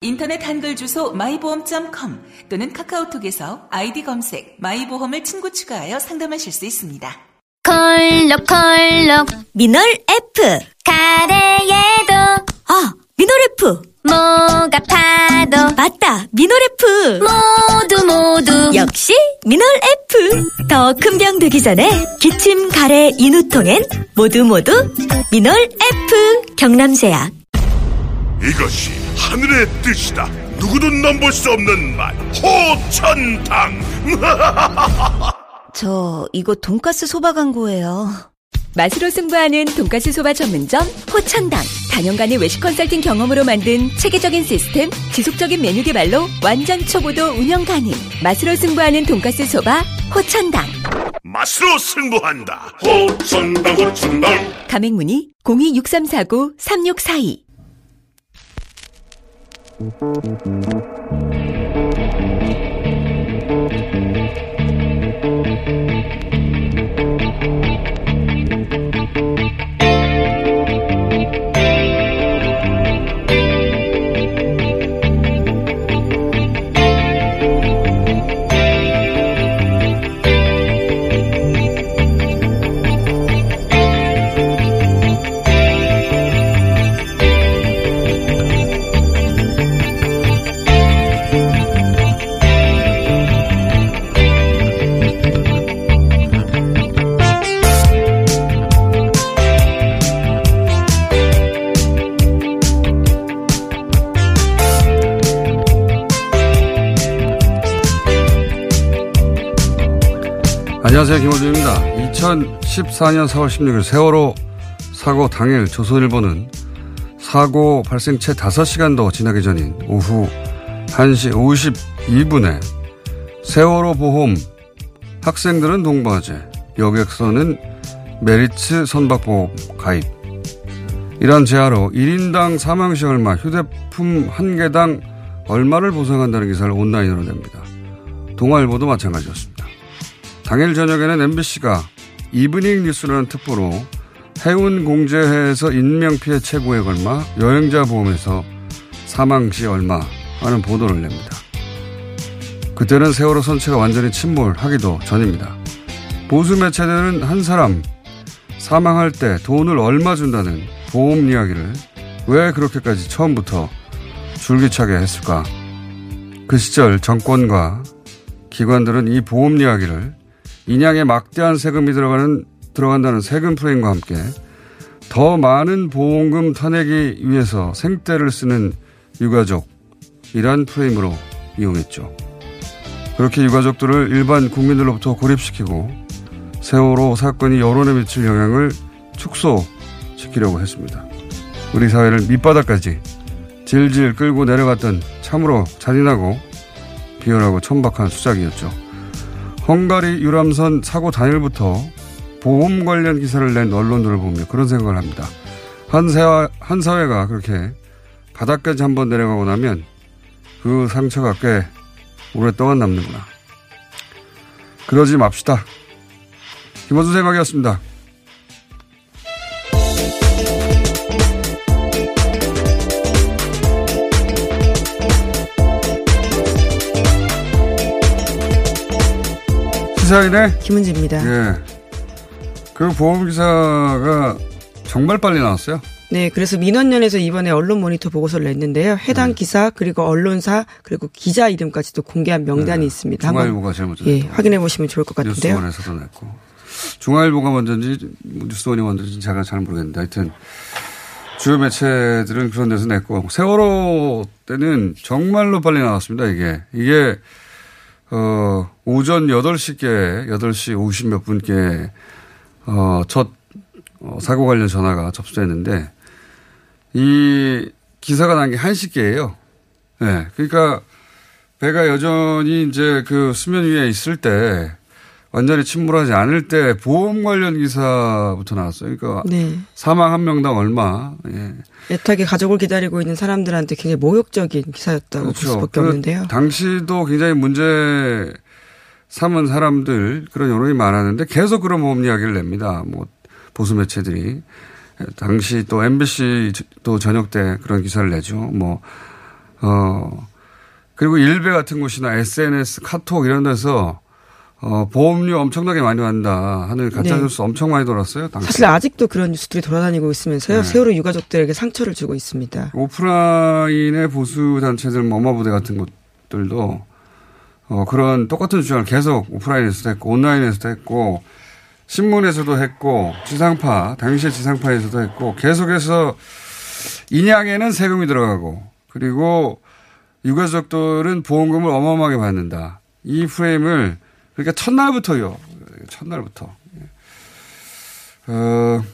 인터넷 한글 주소 마이보험.com 또는 카카오톡에서 아이디 검색 마이보험을 친구 추가하여 상담하실 수 있습니다. 콜록콜록 미놀 F. 가래에도. 아 미놀 F. 목 아파도. 맞다 미놀 F. 모두 모두. 역시 미놀 F. 더 큰 병 되기 전에 기침 가래 인후통엔 모두 모두 미널 F. 경남제약 이것이 하늘의 뜻이다. 누구도 넘볼 수 없는 맛. 호천당. 저 이거 돈가스 소바 광고예요. 맛으로 승부하는 돈가스 소바 전문점 호천당. 단연간의 외식 컨설팅 경험으로 만든 체계적인 시스템, 지속적인 메뉴 개발로 완전 초보도 운영 가능. 맛으로 승부하는 돈가스 소바 호천당. 맛으로 승부한다. 호천당 호천당. 가맹 문의 Thank you. 안녕하세요. 김호준입니다. 2014년 4월 16일 세월호 사고 당일 조선일보는 사고 발생 채 5시간도 지나기 전인 오후 1시 52분에 세월호 보험 학생들은 동부화재 여객선은 메리츠 선박보험 가입 이런 제하로 1인당 사망시 얼마 휴대품 한 개당 얼마를 보상한다는 기사를 온라인으로 냅니다. 동아일보도 마찬가지였습니다. 당일 저녁에는 MBC가 이브닝 뉴스라는 특보로 해운 공제회에서 인명피해 최고액 얼마, 여행자 보험에서 사망 시 얼마 하는 보도를 냅니다. 그때는 세월호 선체가 완전히 침몰하기도 전입니다. 보수 매체들은 한 사람 사망할 때 돈을 얼마 준다는 보험 이야기를 왜 그렇게까지 처음부터 줄기차게 했을까? 그 시절 정권과 기관들은 이 보험 이야기를 인양에 막대한 세금이 들어가는, 들어간다는 세금 프레임과 함께 더 많은 보험금 타내기 위해서 생떼를 쓰는 유가족이란 프레임으로 이용했죠. 그렇게 유가족들을 일반 국민들로부터 고립시키고 세월호 사건이 여론에 미칠 영향을 축소시키려고 했습니다. 우리 사회를 밑바닥까지 질질 끌고 내려갔던 참으로 잔인하고 비열하고 천박한 수작이었죠. 헝가리 유람선 사고 당일부터 보험 관련 기사를 낸 언론들을 보며 그런 생각을 합니다. 한, 사회, 한 사회가 그렇게 바닥까지 한번 내려가고 나면 그 상처가 꽤 오랫동안 남는구나. 그러지 맙시다. 김원수 생각이었습니다. 시사인의 김은지입니다. 예. 그 보험 기사가 정말 빨리 나왔어요. 네, 그래서 민원연에서 이번에 언론 모니터 보고서를 냈는데요. 네. 해당 기사 그리고 언론사 그리고 기자 이름까지도 공개한 명단이 네. 있습니다. 중앙일보가 제일 먼저 예. 확인해 보시면 좋을 것 같은데요. 뉴스원에서도 냈고. 중앙일보가 먼저인지 뉴스원이 먼저인지 제가 잘 모르겠는데 하여튼 주요 매체들은 그런 데서 냈고 세월호 때는 정말로 빨리 나왔습니다. 이게 이게 어 오전 8시께 8시 50몇 분께 어 첫 어, 사고 관련 전화가 접수됐는데 이 기사가 난 게 1시께예요. 네. 그러니까 배가 여전히 이제 그 수면 위에 있을 때 완전히 침몰하지 않을 때 보험 관련 기사부터 나왔어요. 그러니까 네. 사망 한 명당 얼마. 예. 애타게 가족을 기다리고 있는 사람들한테 굉장히 모욕적인 기사였다고 볼 수밖에 그 없는데요. 당시도 굉장히 문제 삼은 사람들 그런 여론이 많았는데 계속 그런 보험 이야기를 냅니다. 뭐 보수 매체들이 당시 또 MBC 또 저녁 때 그런 기사를 내죠. 뭐 어. 그리고 일베 같은 곳이나 SNS, 카톡 이런 데서 어, 보험료 엄청나게 많이 한다 하는 가짜뉴스 네. 엄청 많이 돌았어요. 당시. 사실 아직도 그런 뉴스들이 돌아다니고 있으면서요. 네. 세월호 유가족들에게 상처를 주고 있습니다. 오프라인의 보수 단체들, 뭐 엄마부대 같은 것들도 어, 그런 똑같은 주장을 계속 오프라인에서도 했고 온라인에서도 했고 신문에서도 했고 지상파 당시의 지상파에서도 했고 계속해서 인양에는 세금이 들어가고 그리고 유가족들은 보험금을 어마어마하게 받는다. 이 프레임을 그러니까 첫날부터요. 첫날부터. 어,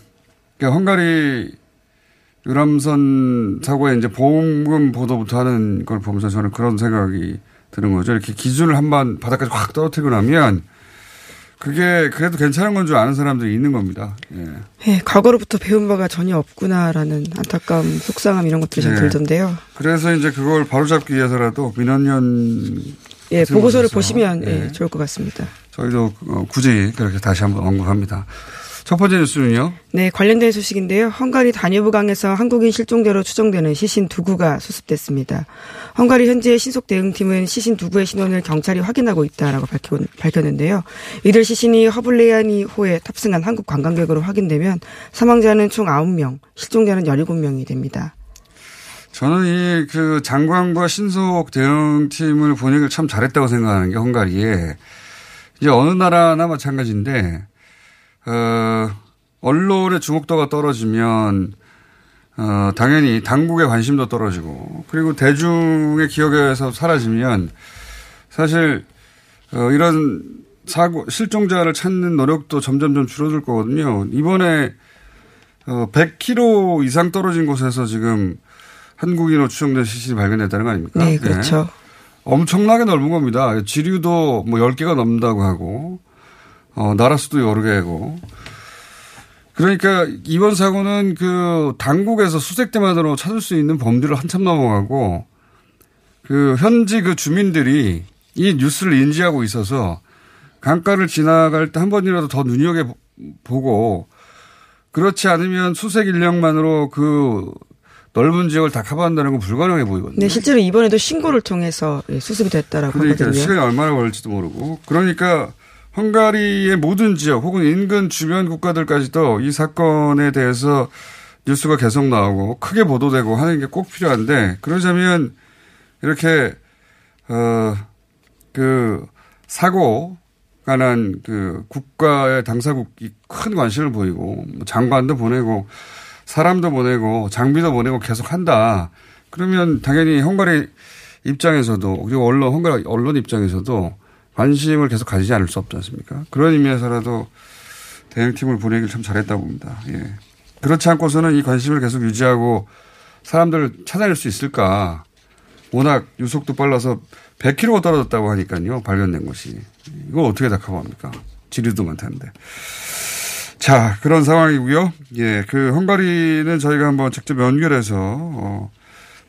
그러니까 헝가리 유람선 사고에 이제 보험금 보도부터 하는 걸 보면서 저는 그런 생각이 드는 거죠. 이렇게 기준을 한번 바닥까지 확 떨어뜨리고 나면 그게 그래도 괜찮은 건 줄 아는 사람들이 있는 겁니다. 예. 예, 과거로부터 배운 바가 전혀 없구나라는 안타까움, 속상함 이런 것들이 좀 네. 들던데요. 그래서 이제 그걸 바로잡기 위해서라도 민원연 예, 보고서를 보시면 예, 예. 좋을 것 같습니다. 저희도 어, 굳이 그렇게 다시 한번 언급합니다. 첫 번째 뉴스는요. 네, 관련된 소식인데요. 헝가리 다뉴브 강에서 한국인 실종자로 추정되는 시신 두 구가 수습됐습니다. 헝가리 현지의 신속 대응팀은 시신 두 구의 신원을 경찰이 확인하고 있다라고 밝혔는데요. 이들 시신이 허블레아니 호에 탑승한 한국 관광객으로 확인되면 사망자는 총 9명, 실종자는 17명이 됩니다. 저는 이 그 장관과 신속 대응팀을 보내기를 참 잘했다고 생각하는 게 헝가리에 이제 어느 나라나 마찬가지인데 어 언론의 주목도가 떨어지면 어 당연히 당국의 관심도 떨어지고 그리고 대중의 기억에서 사라지면 사실 어 이런 사고 실종자를 찾는 노력도 점점점 줄어들 거거든요. 이번에 어 100km 이상 떨어진 곳에서 지금 한국인으로 추정된 시신이 발견됐다는 거 아닙니까? 네, 그렇죠. 엄청나게 넓은 겁니다. 지류도 뭐 10개가 넘는다고 하고, 어, 나라 수도 여러 개고. 그러니까 이번 사고는 그 당국에서 수색 대만으로 찾을 수 있는 범죄를 한참 넘어가고, 그 현지 그 주민들이 이 뉴스를 인지하고 있어서 강가를 지나갈 때 한 번이라도 더 눈여겨보고, 그렇지 않으면 수색 인력만으로 그 넓은 지역을 다 커버한다는 건 불가능해 보이거든요. 네, 실제로 이번에도 신고를 통해서 예, 수습이 됐다라고 그러니까 하거든요. 시간이 얼마나 걸릴지도 모르고. 그러니까 헝가리의 모든 지역 혹은 인근 주변 국가들까지도 이 사건에 대해서 뉴스가 계속 나오고 크게 보도되고 하는 게 꼭 필요한데 그러자면 이렇게 어그 사고 관한 그 국가의 당사국이 큰 관심을 보이고 뭐 장관도 보내고 사람도 보내고 장비도 보내고 계속 한다. 그러면 당연히 헝가리 입장에서도 그리고 언론 헝가리 언론 입장에서도 관심을 계속 가지지 않을 수 없지 않습니까? 그런 의미에서라도 대응팀을 보내길 참 잘했다고 봅니다. 예. 그렇지 않고서는 이 관심을 계속 유지하고 사람들을 찾아낼 수 있을까? 워낙 유속도 빨라서 100km가 떨어졌다고 하니까요. 발견된 것이. 이걸 어떻게 다 커버합니까? 지류도 많다는데. 자, 그런 상황이고요. 예, 그 헝가리는 저희가 한번 직접 연결해서 어,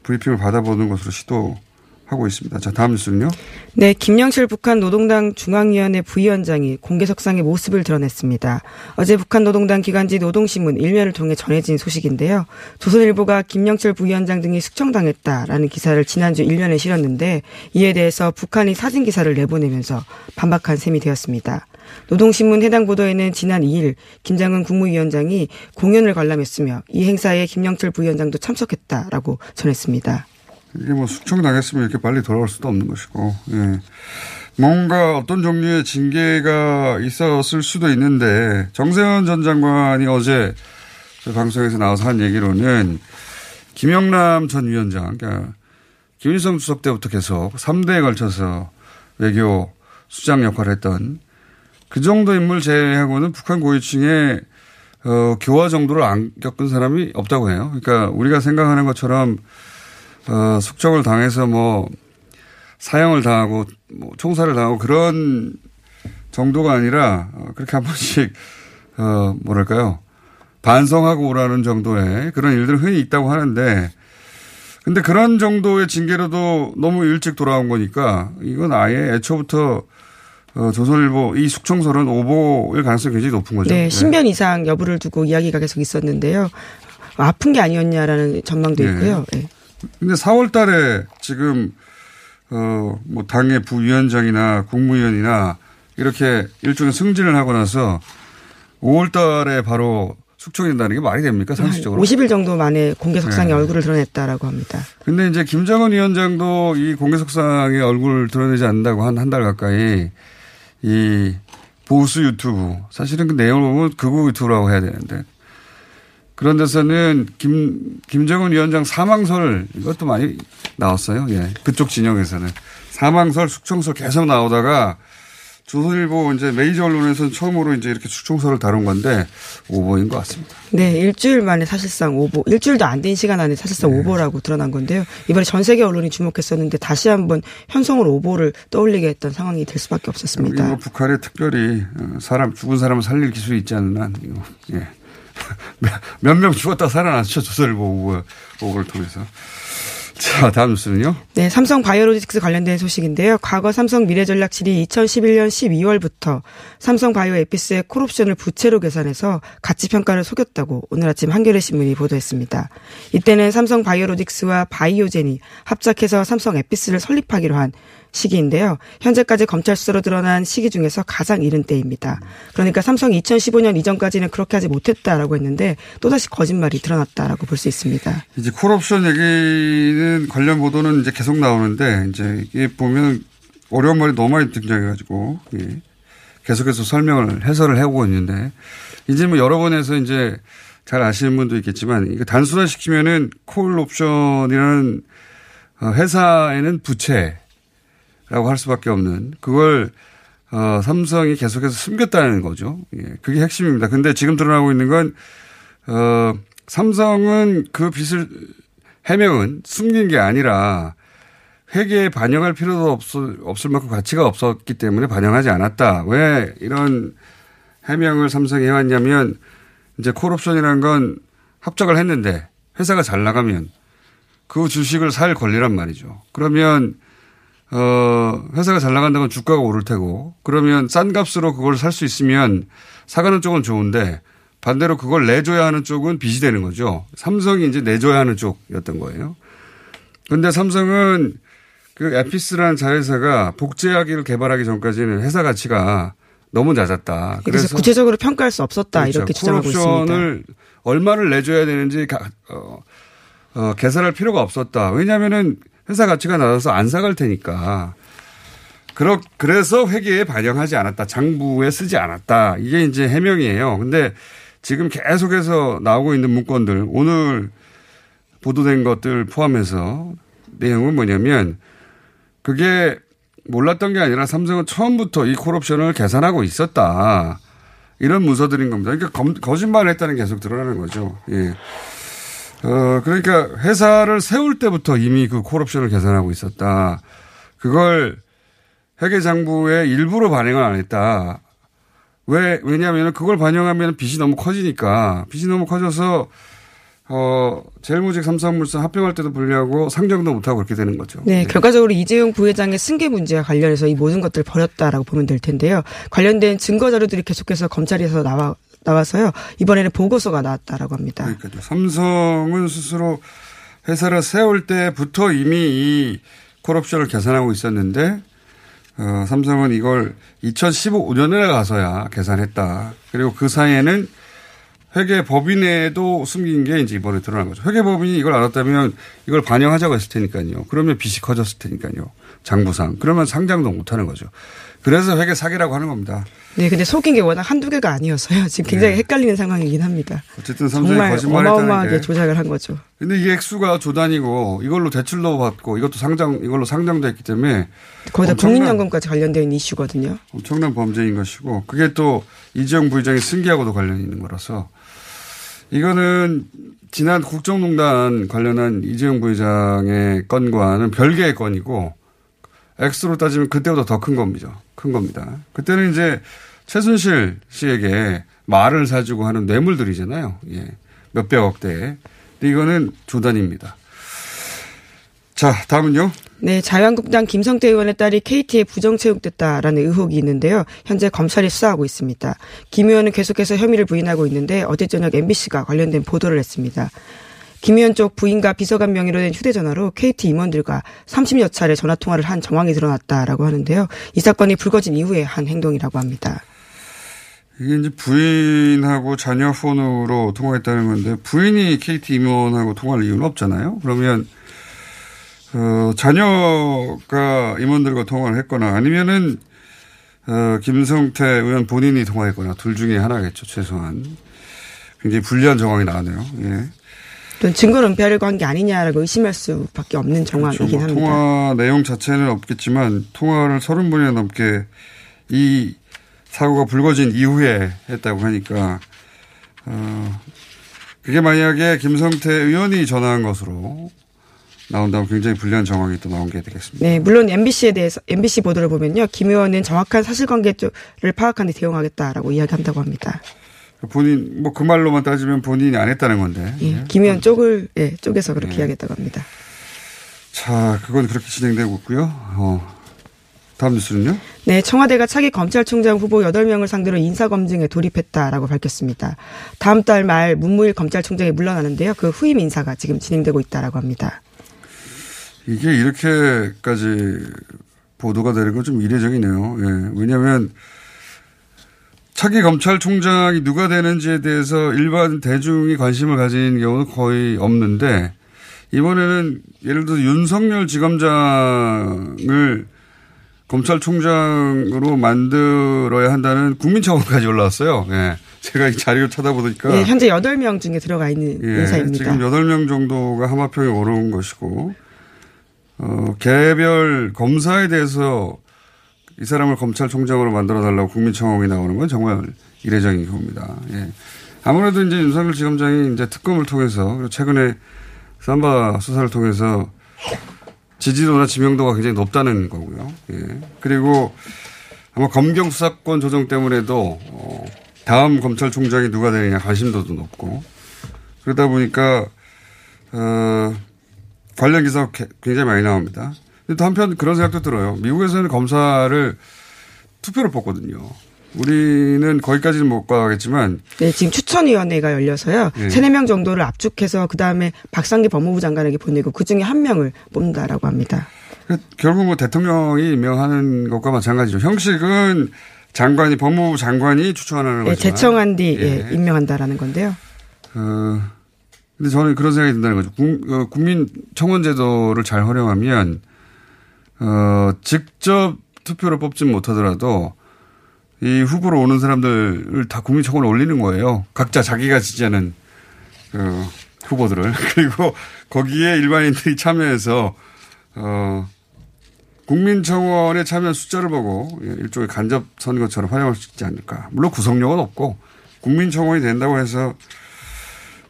브리핑을 받아보는 것으로 시도 하고 있습니다. 자, 다음 뉴스는요. 네, 김영실 북한 노동당 중앙위원회 부위원장이 공개석상의 모습을 드러냈습니다. 어제 북한 노동당 기관지 노동신문 일면을 통해 전해진 소식인데요. 조선일보가 김영철 부위원장 등이 숙청당했다라는 기사를 지난주 일면에 실었는데 이에 대해서 북한이 사진 기사를 내보내면서 반박한 셈이 되었습니다. 노동신문 해당 보도에는 지난 2일 김장은 국무위원장이 공연을 관람했으며 이 행사에 김영철 부위원장도 참석했다라고 전했습니다. 이게 뭐 숙청당했으면 이렇게 빨리 돌아올 수도 없는 것이고, 예. 뭔가 어떤 종류의 징계가 있었을 수도 있는데, 정세현 전 장관이 어제 저희 방송에서 나와서 한 얘기로는, 김영남 전 위원장, 그러니까 김일성 주석 때부터 계속 3대에 걸쳐서 외교 수장 역할을 했던 그 정도 인물 제외하고는 북한 고위층에 어, 교화 정도를 안 겪은 사람이 없다고 해요. 그러니까 우리가 생각하는 것처럼 어, 숙청을 당해서 뭐 사형을 당하고 뭐 총살을 당하고 그런 정도가 아니라 어, 그렇게 한 번씩 어 뭐랄까요 반성하고 오라는 정도의 그런 일들은 흔히 있다고 하는데 근데 그런 정도의 징계로도 너무 일찍 돌아온 거니까 이건 아예 애초부터 어, 조선일보 이 숙청설은 오보일 가능성이 굉장히 높은 거죠. 네, 신변 이상 여부를 두고 이야기가 계속 있었는데요. 아픈 게 아니었냐라는 전망도 네. 있고요. 네. 근데 4월 달에 지금, 어, 뭐, 당의 부위원장이나 국무위원이나 이렇게 일종의 승진을 하고 나서 5월 달에 바로 숙청이 된다는 게 말이 됩니까? 상식적으로. 50일 정도 만에 공개석상에 네. 얼굴을 드러냈다라고 합니다. 근데 이제 김정은 위원장도 이 공개석상에 얼굴을 드러내지 않는다고 한 한 달 가까이 이 보수 유튜브 사실은 그 내용을 보면 극우 유튜브라고 해야 되는데 그런 데서는 김 김정은 위원장 사망설 이것도 많이 나왔어요. 예. 그쪽 진영에서는 사망설, 숙청설 계속 나오다가 조선일보 이제 메이저 언론에서는 처음으로 이제 이렇게 숙청설을 다룬 건데 오보인 것 같습니다. 네, 일주일 만에 사실상 오보, 일주일도 안 된 시간 안에 사실상 네. 오보라고 드러난 건데요. 이번에 전 세계 언론이 주목했었는데 다시 한번 현성을 오보를 떠올리게 했던 상황이 될 수밖에 없었습니다. 이거 북한에 특별히 어, 사람 죽은 사람을 살릴 기술이 있지 않는 한 예. 몇명 죽었다 살아났죠 조선일보 오보, 오보를 통해서. 자 다음 뉴스는요. 네, 삼성 바이오로직스 관련된 소식인데요. 과거 삼성 미래전략실이 2011년 12월부터 삼성 바이오 에피스의 콜옵션을 부채로 계산해서 가치 평가를 속였다고 오늘 아침 한겨레 신문이 보도했습니다. 이때는 삼성 바이오로직스와 바이오젠이 합작해서 삼성 에피스를 설립하기로 한 시기인데요. 현재까지 검찰 수사로 드러난 시기 중에서 가장 이른 때입니다. 그러니까 삼성이 2015년 이전까지는 그렇게 하지 못했다라고 했는데 또다시 거짓말이 드러났다라고 볼 수 있습니다. 이제 콜옵션 얘기는 관련 보도는 이제 계속 나오는데 이제 이게 보면 어려운 말이 너무 많이 등장해가지고 예. 계속해서 설명을 해설을 해오고 있는데 이제 뭐 여러 번에서 이제 잘 아시는 분도 있겠지만 이거 단순화시키면은 콜옵션이라는 어, 회사에는 부채 라고 할 수밖에 없는 그걸 어, 삼성이 계속해서 숨겼다는 거죠. 예, 그게 핵심입니다. 근데 지금 드러나고 있는 건 어, 삼성은 그 빚을 해명은 숨긴 게 아니라 회계에 반영할 필요도 없을, 없을 만큼 가치가 없었기 때문에 반영하지 않았다. 왜 이런 해명을 삼성이 해왔냐면 이제 콜옵션이라는 건 합작을 했는데 회사가 잘 나가면 그 주식을 살 권리란 말이죠. 그러면 어, 회사가 잘 나간다면 건 주가가 오를 테고 그러면 싼 값으로 그걸 살 수 있으면 사가는 쪽은 좋은데 반대로 그걸 내줘야 하는 쪽은 빚이 되는 거죠. 삼성이 이제 내줘야 하는 쪽이었던 거예요. 근데 삼성은 그 에피스라는 자회사가 복제하기를 개발하기 전까지는 회사 가치가 너무 낮았다. 그래서, 구체적으로 평가할 수 없었다 그렇죠. 이렇게 주장하고 있습니다. 얼마를 내줘야 되는지 가, 어, 어, 계산할 필요가 없었다. 왜냐하면은 회사 가치가 낮아서 안 사갈 테니까. 그러, 그래서 회계에 반영하지 않았다. 장부에 쓰지 않았다. 이게 이제 해명이에요. 근데 지금 계속해서 나오고 있는 문건들 오늘 보도된 것들 포함해서 내용은 뭐냐면 그게 몰랐던 게 아니라 삼성은 처음부터 이 콜옵션을 계산하고 있었다. 이런 문서들인 겁니다. 그러니까 검, 거짓말을 했다는 게 계속 드러나는 거죠. 예. 어, 그러니까 회사를 세울 때부터 이미 그 콜옵션을 계산하고 있었다. 그걸 회계 장부에 일부러 반영을 안 했다. 왜, 왜냐하면 그걸 반영하면 빚이 너무 커지니까 빚이 너무 커져서 어, 제일모직 삼성물산 합병할 때도 불리하고 상정도 못하고 그렇게 되는 거죠. 네, 결과적으로 이재용 부회장의 승계 문제와 관련해서 이 모든 것들을 버렸다라고 보면 될 텐데요. 관련된 증거 자료들이 계속해서 검찰에서 나와 나와서요. 이번에는 보고서가 나왔다라고 합니다. 그러니까요. 삼성은 스스로 회사를 세울 때부터 이미 이 콜옵션을 계산하고 있었는데 어, 삼성은 이걸 2015년에 가서야 계산했다. 그리고 그 사이에는 회계 법인에도 숨긴 게 이제 이번에 드러난 거죠. 회계 법인이 이걸 알았다면 이걸 반영하자고 했을 테니까요. 그러면 빚이 커졌을 테니까요. 장부상. 그러면 상장도 못 하는 거죠. 그래서 회계 사기라고 하는 겁니다. 네, 근데 속인 게 워낙 한두 개가 아니어서요. 지금 굉장히 네. 헷갈리는 상황이긴 합니다. 어쨌든 삼성이 정말 거짓말을 어마어마하게. 조작을 한 거죠. 근데 이 액수가 조단이고 이걸로 대출도 받고 이것도 상장 이걸로 상장도 했기 때문에 거기다 국민연금까지 있는 이슈거든요. 엄청난 범죄인 것이고 그게 또 이재용 부회장의 승계하고도 관련이 있는 거라서 이거는 지난 국정농단 관련한 이재용 부회장의 건과는 별개의 건이고 X로 따지면 그때보다 더 큰 겁니다. 큰 겁니다. 그때는 이제 최순실 씨에게 말을 사주고 하는 뇌물들이잖아요. 예. 몇백억대. 이거는 조단입니다. 자, 다음은요. 네, 자유한국당 김성태 의원의 딸이 KT에 부정 채용됐다라는 의혹이 있는데요. 현재 검찰이 수사하고 있습니다. 김 의원은 계속해서 혐의를 부인하고 있는데 어제 저녁 MBC가 관련된 보도를 했습니다. 김 의원 쪽 부인과 비서관 명의로 된 휴대전화로 KT 임원들과 30여 차례 전화 통화를 한 정황이 드러났다라고 하는데요. 이 사건이 불거진 이후에 한 행동이라고 합니다. 이게 이제 부인하고 자녀 폰으로 통화했다는 건데 부인이 KT 임원하고 통화할 이유는 없잖아요. 그러면 어, 자녀가 임원들과 통화를 했거나 아니면은 어, 김성태 의원 본인이 통화했거나 둘 중에 하나겠죠 최소한 굉장히 불리한 정황이 나왔네요. 예. 또 증거를 은폐하려고 한 게 아니냐라고 의심할 수밖에 없는 정황이긴 그렇죠. 뭐 합니다. 통화 내용 자체는 없겠지만 통화를 30분이나 넘게 이 사고가 불거진 이후에 했다고 하니까 어 그게 만약에 김성태 의원이 전화한 것으로 나온다면 굉장히 불리한 정황이 또 나온 게 되겠습니다. 네, 물론 MBC에 대해서 MBC 보도를 보면요, 김 의원은 정확한 사실관계를 파악하는 데 대응하겠다라고 이야기한다고 합니다. 본인 뭐 그 말로만 따지면 본인이 안 했다는 건데. 예, 김 의원 쪽을 예, 쪽에서 그렇게 네. 이야기했다고 합니다. 자, 그건 그렇게 진행되고 있고요. 어, 다음 뉴스는요? 네, 청와대가 차기 검찰총장 후보 8명을 상대로 인사검증에 돌입했다라고 밝혔습니다. 다음 달 말 문무일 검찰총장이 물러나는데요. 그 후임 인사가 지금 진행되고 있다라고 합니다. 이게 이렇게까지 보도가 되는 건 좀 이례적이네요. 예. 왜냐하면 차기 검찰총장이 누가 되는지에 대해서 일반 대중이 관심을 가진 경우는 거의 없는데 이번에는 예를 들어 서 윤석열 지검장을 검찰총장으로 만들어야 한다는 국민청원까지 올라왔어요. 예. 제가 이 자료를 찾아보니까 예, 현재 8명 중에 들어가 있는 예, 인사입니다. 지금 8명 정도가 하마평에 오른 것이고, 어, 개별 검사에 대해서 이 사람을 검찰총장으로 만들어 달라고 국민청원이 나오는 건 정말 이례적인 경우입니다. 예. 아무래도 이제 윤석열 지검장이 이제 특검을 통해서, 그리고 최근에 삼바 수사를 통해서 지지도나 지명도가 굉장히 높다는 거고요. 예. 그리고 아마 검경 수사권 조정 때문에도 어, 다음 검찰총장이 누가 되느냐 관심도도 높고 그러다 보니까 어, 관련 기사가 개- 굉장히 많이 나옵니다. 근데 또 한편 그런 생각도 들어요. 미국에서는 검사를 투표를 뽑거든요. 우리는 거기까지는 못 가겠지만 네, 지금 추천위원회가 열려서요. 예. 세네 명 정도를 압축해서 그 다음에 박상기 법무부 장관에게 보내고 그 중에 한 명을 뽑는다라고 합니다. 그 결국 뭐 대통령이 임명하는 것과 마찬가지죠. 형식은 장관이 법무부 장관이 추천하는 예, 거죠. 제청한 뒤 예. 예, 임명한다라는 건데요. 어, 근데 저는 그런 생각이 든다는 거죠. 국, 어, 국민 청원 제도를 잘 활용하면 어, 직접 투표를 뽑지 못하더라도 이 후보로 오는 사람들을 다 국민 청원에 올리는 거예요. 각자 자기가 지지하는 그 후보들을 그리고 거기에 일반인들이 참여해서 어 국민청원에 참여한 숫자를 보고 예, 일종의 간접 선거처럼 활용할 수 있지 않을까. 물론 구성력은 없고 국민청원이 된다고 해서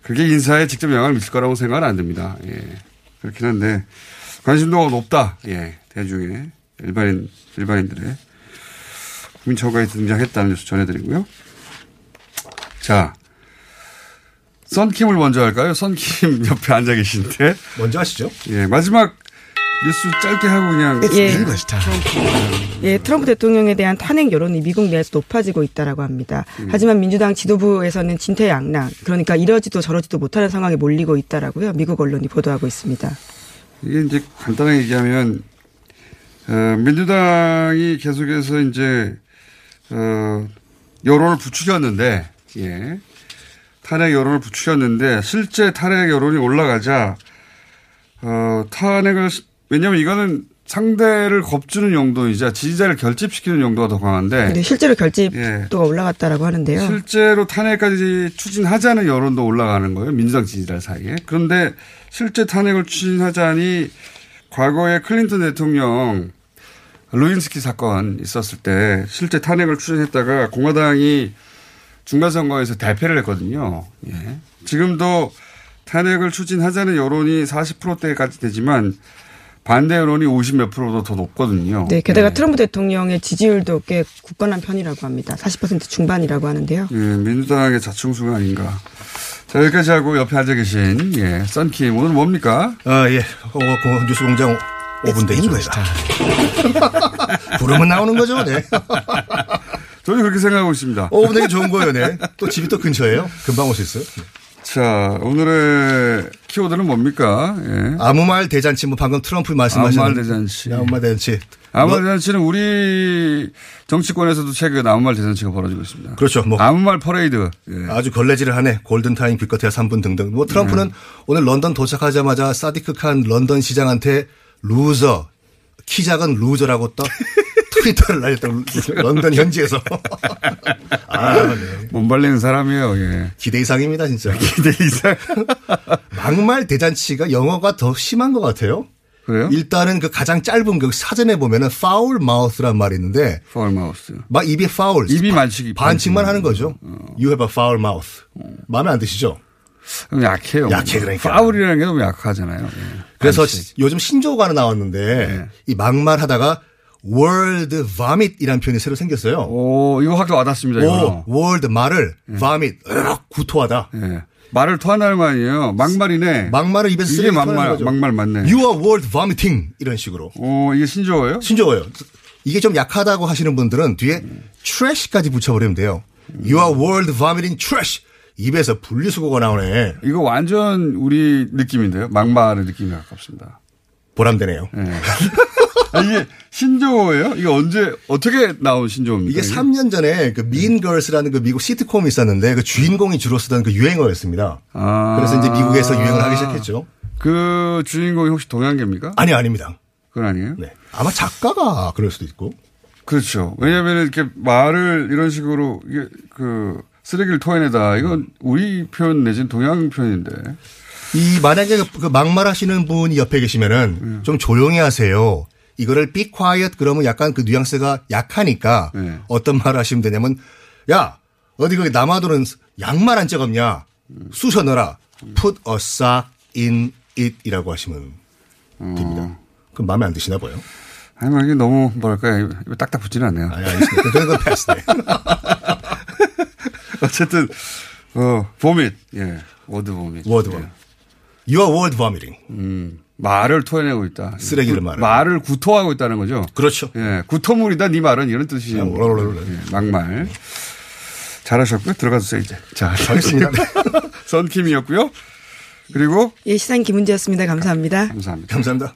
그게 인사에 직접 영향을 미칠 거라고 생각은 안 듭니다. 예. 그렇긴 한데 관심도가 높다. 예. 대중의 일반인 일반인들의 국민청원이 등장했다는 뉴스 전해드리고요. 자, 썬킴을 먼저 할까요? 썬킴 옆에 앉아 계신데. 먼저 하시죠. 예, 마지막 뉴스 짧게 하고 그냥. 예. 네. 예, 트럼프 대통령에 대한 탄핵 여론이 미국 내에서 높아지고 있다라고 합니다. 음. 하지만 민주당 지도부에서는 진퇴양난, 그러니까 이러지도 저러지도 못하는 상황에 몰리고 있다라고요. 미국 언론이 보도하고 있습니다. 이게 이제 간단하게 얘기하면, 어, 민주당이 계속해서 이제, 어, 여론을 부추겼는데, 예. 탄핵 여론을 부추겼는데, 실제 탄핵 여론이 올라가자, 어, 탄핵을, 시- 왜냐면 이거는 상대를 겁주는 용도이자 지지자를 결집시키는 용도가 더 강한데, 근데 실제로 결집도가 예. 올라갔다라고 하는데요. 실제로 탄핵까지 추진하자는 여론도 올라가는 거예요. 민주당 지지자 사이에. 그런데 실제 탄핵을 추진하자니 과거에 클린턴 대통령 루인스키 사건 있었을 때 실제 탄핵을 추진했다가 공화당이 중간선거에서 대패를 했거든요. 예. 지금도 탄핵을 추진하자는 여론이 40%대까지 되지만 반대 여론이 50몇 프로도 더 높거든요. 네, 게다가 트럼프 대통령의 지지율도 꽤 굳건한 편이라고 합니다. 40% 중반이라고 하는데요. 예, 민주당의 자충수가 아닌가. 자, 여기까지 하고 옆에 앉아 계신, 예, 썬킴. 오늘 뭡니까? 아, 예. 어, 그 뉴스 공장 5분 대인 거예요. 부르면 나오는 거죠, 네. 저는 그렇게 생각하고 있습니다. 5분 되게 좋은 거예요, 네. 또 집이 또 근처예요. 금방 올 수 있어요. 자, 오늘의 키워드는 뭡니까? 예. 아무 말 대잔치, 뭐 방금 트럼프 말씀하신. 아무 말 대잔치. 아무 말 대잔치. 아무 뭐- 말 대잔치는 우리 정치권에서도 최근 아무 말 대잔치가 벌어지고 있습니다. 그렇죠. 뭐. 아무 말 퍼레이드. 예. 아주 걸레질을 하네. 골든타임 기껏해야 3분 등등. 뭐 트럼프는 네. 오늘 런던 도착하자마자 사디크 칸 런던 시장한테 루저, 키 작은 루저라고 또 트위터를 날렸다. 런던 현지에서. 아, 네. 몸 발리는 사람이에요. 예. 기대 이상입니다, 진짜. 기대 이상. 막말 대잔치가 영어가 더 심한 것 같아요. 그래요? 일단은 그 가장 짧은 그 사전에 보면은 foul mouth란 말이 있는데 파울 마우스. 막 입이 foul. 입이 만식이 반칙만 반칙. 하는 거죠. You have a foul mouth. 마음에 안 드시죠? 약해요. 약해, 그러니까. 파울이라는 게 너무 약하잖아요. 예. 그래서 반칙. 요즘 신조어가 하나 나왔는데 네. 이 막말 하다가 word vomit이라는 표현이 새로 생겼어요. 오, 이거 확 와닿습니다. 이거. 오, word 말을 vomit 으악, 구토하다. 예. 말을 토한다는 거 아니에요. 막말이네. 막말을 입에서 쓰레기 막말. 막말 맞네. You are word vomiting 이런 식으로. 오, 이게 신조어예요? 신조어예요. 이게 좀 약하다고 하시는 분들은 뒤에 trash까지 붙여버리면 돼요. You are word vomiting trash. 입에서 분리수거가 나오네. 이거 완전 우리 느낌인데요. 막말의 느낌이 가깝습니다. 보람되네요. 예. 아, 이게 신조어예요? 이게 언제, 어떻게 나온 신조어입니까? 이게 3년 전에 그 Mean Girls라는 그 미국 시트콤이 있었는데 그 주인공이 주로 쓰던 그 유행어였습니다. 아. 그래서 이제 미국에서 유행을 하기 시작했죠. 그 주인공이 혹시 동양계입니까? 아니 아닙니다. 그건 아니에요? 네. 아마 작가가 그럴 수도 있고. 그렇죠. 왜냐하면 이렇게 말을 이런 식으로 이게 그 쓰레기를 토해내다 이건 우리 표현 내지는 동양 표현인데 이 만약에 그- 그 막말하시는 분이 옆에 계시면은 좀 조용히 하세요. 이거를 be quiet 그러면 약간 그 뉘앙스가 약하니까 네. 어떤 말을 하시면 되냐면 야 어디 거기 남아도는 양말 한짝 없냐 쑤셔 넣어라 put a sock in it이라고 하시면 됩니다. 그럼 마음에 안 드시나 봐요. 아니 뭐 이게 너무 뭐랄까 입에 딱딱 붙지는 않네요. 아니 알겠습니다. 그건 패스. 네. 어쨌든 어 vomit 예 word vomit word 예. 원. You are word vomiting. 음 말을 토해내고 있다. 쓰레기를 구- 말을. 말을 구토하고 있다는 거죠. 그렇죠. 예 구토물이다 네 말은 이런 뜻이죠. 아. 예, 막말 잘하셨고요. 들어가주세요 이제. 자 알겠습니다. 썬 킴이었고요. 그리고 예, 시사인 김은지였습니다. 감사합니다. 감사합니다. 감사합니다.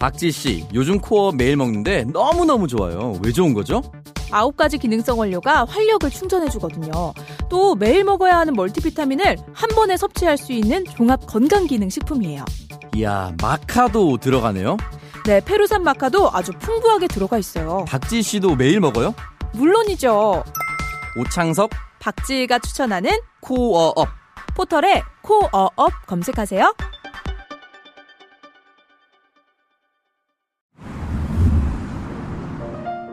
박지 씨, 요즘 코어 매일 먹는데 너무너무 좋아요. 왜 좋은 거죠? 아홉 가지 기능성 원료가 활력을 충전해주거든요. 또 매일 먹어야 하는 멀티비타민을 한 번에 섭취할 수 있는 종합 건강기능식품이에요. 이야, 마카도 들어가네요. 네, 페루산 마카도 아주 풍부하게 들어가 있어요. 박지 씨도 매일 먹어요? 물론이죠. 오창석 박지희가 추천하는 코어업. 포털에 코어업 검색하세요.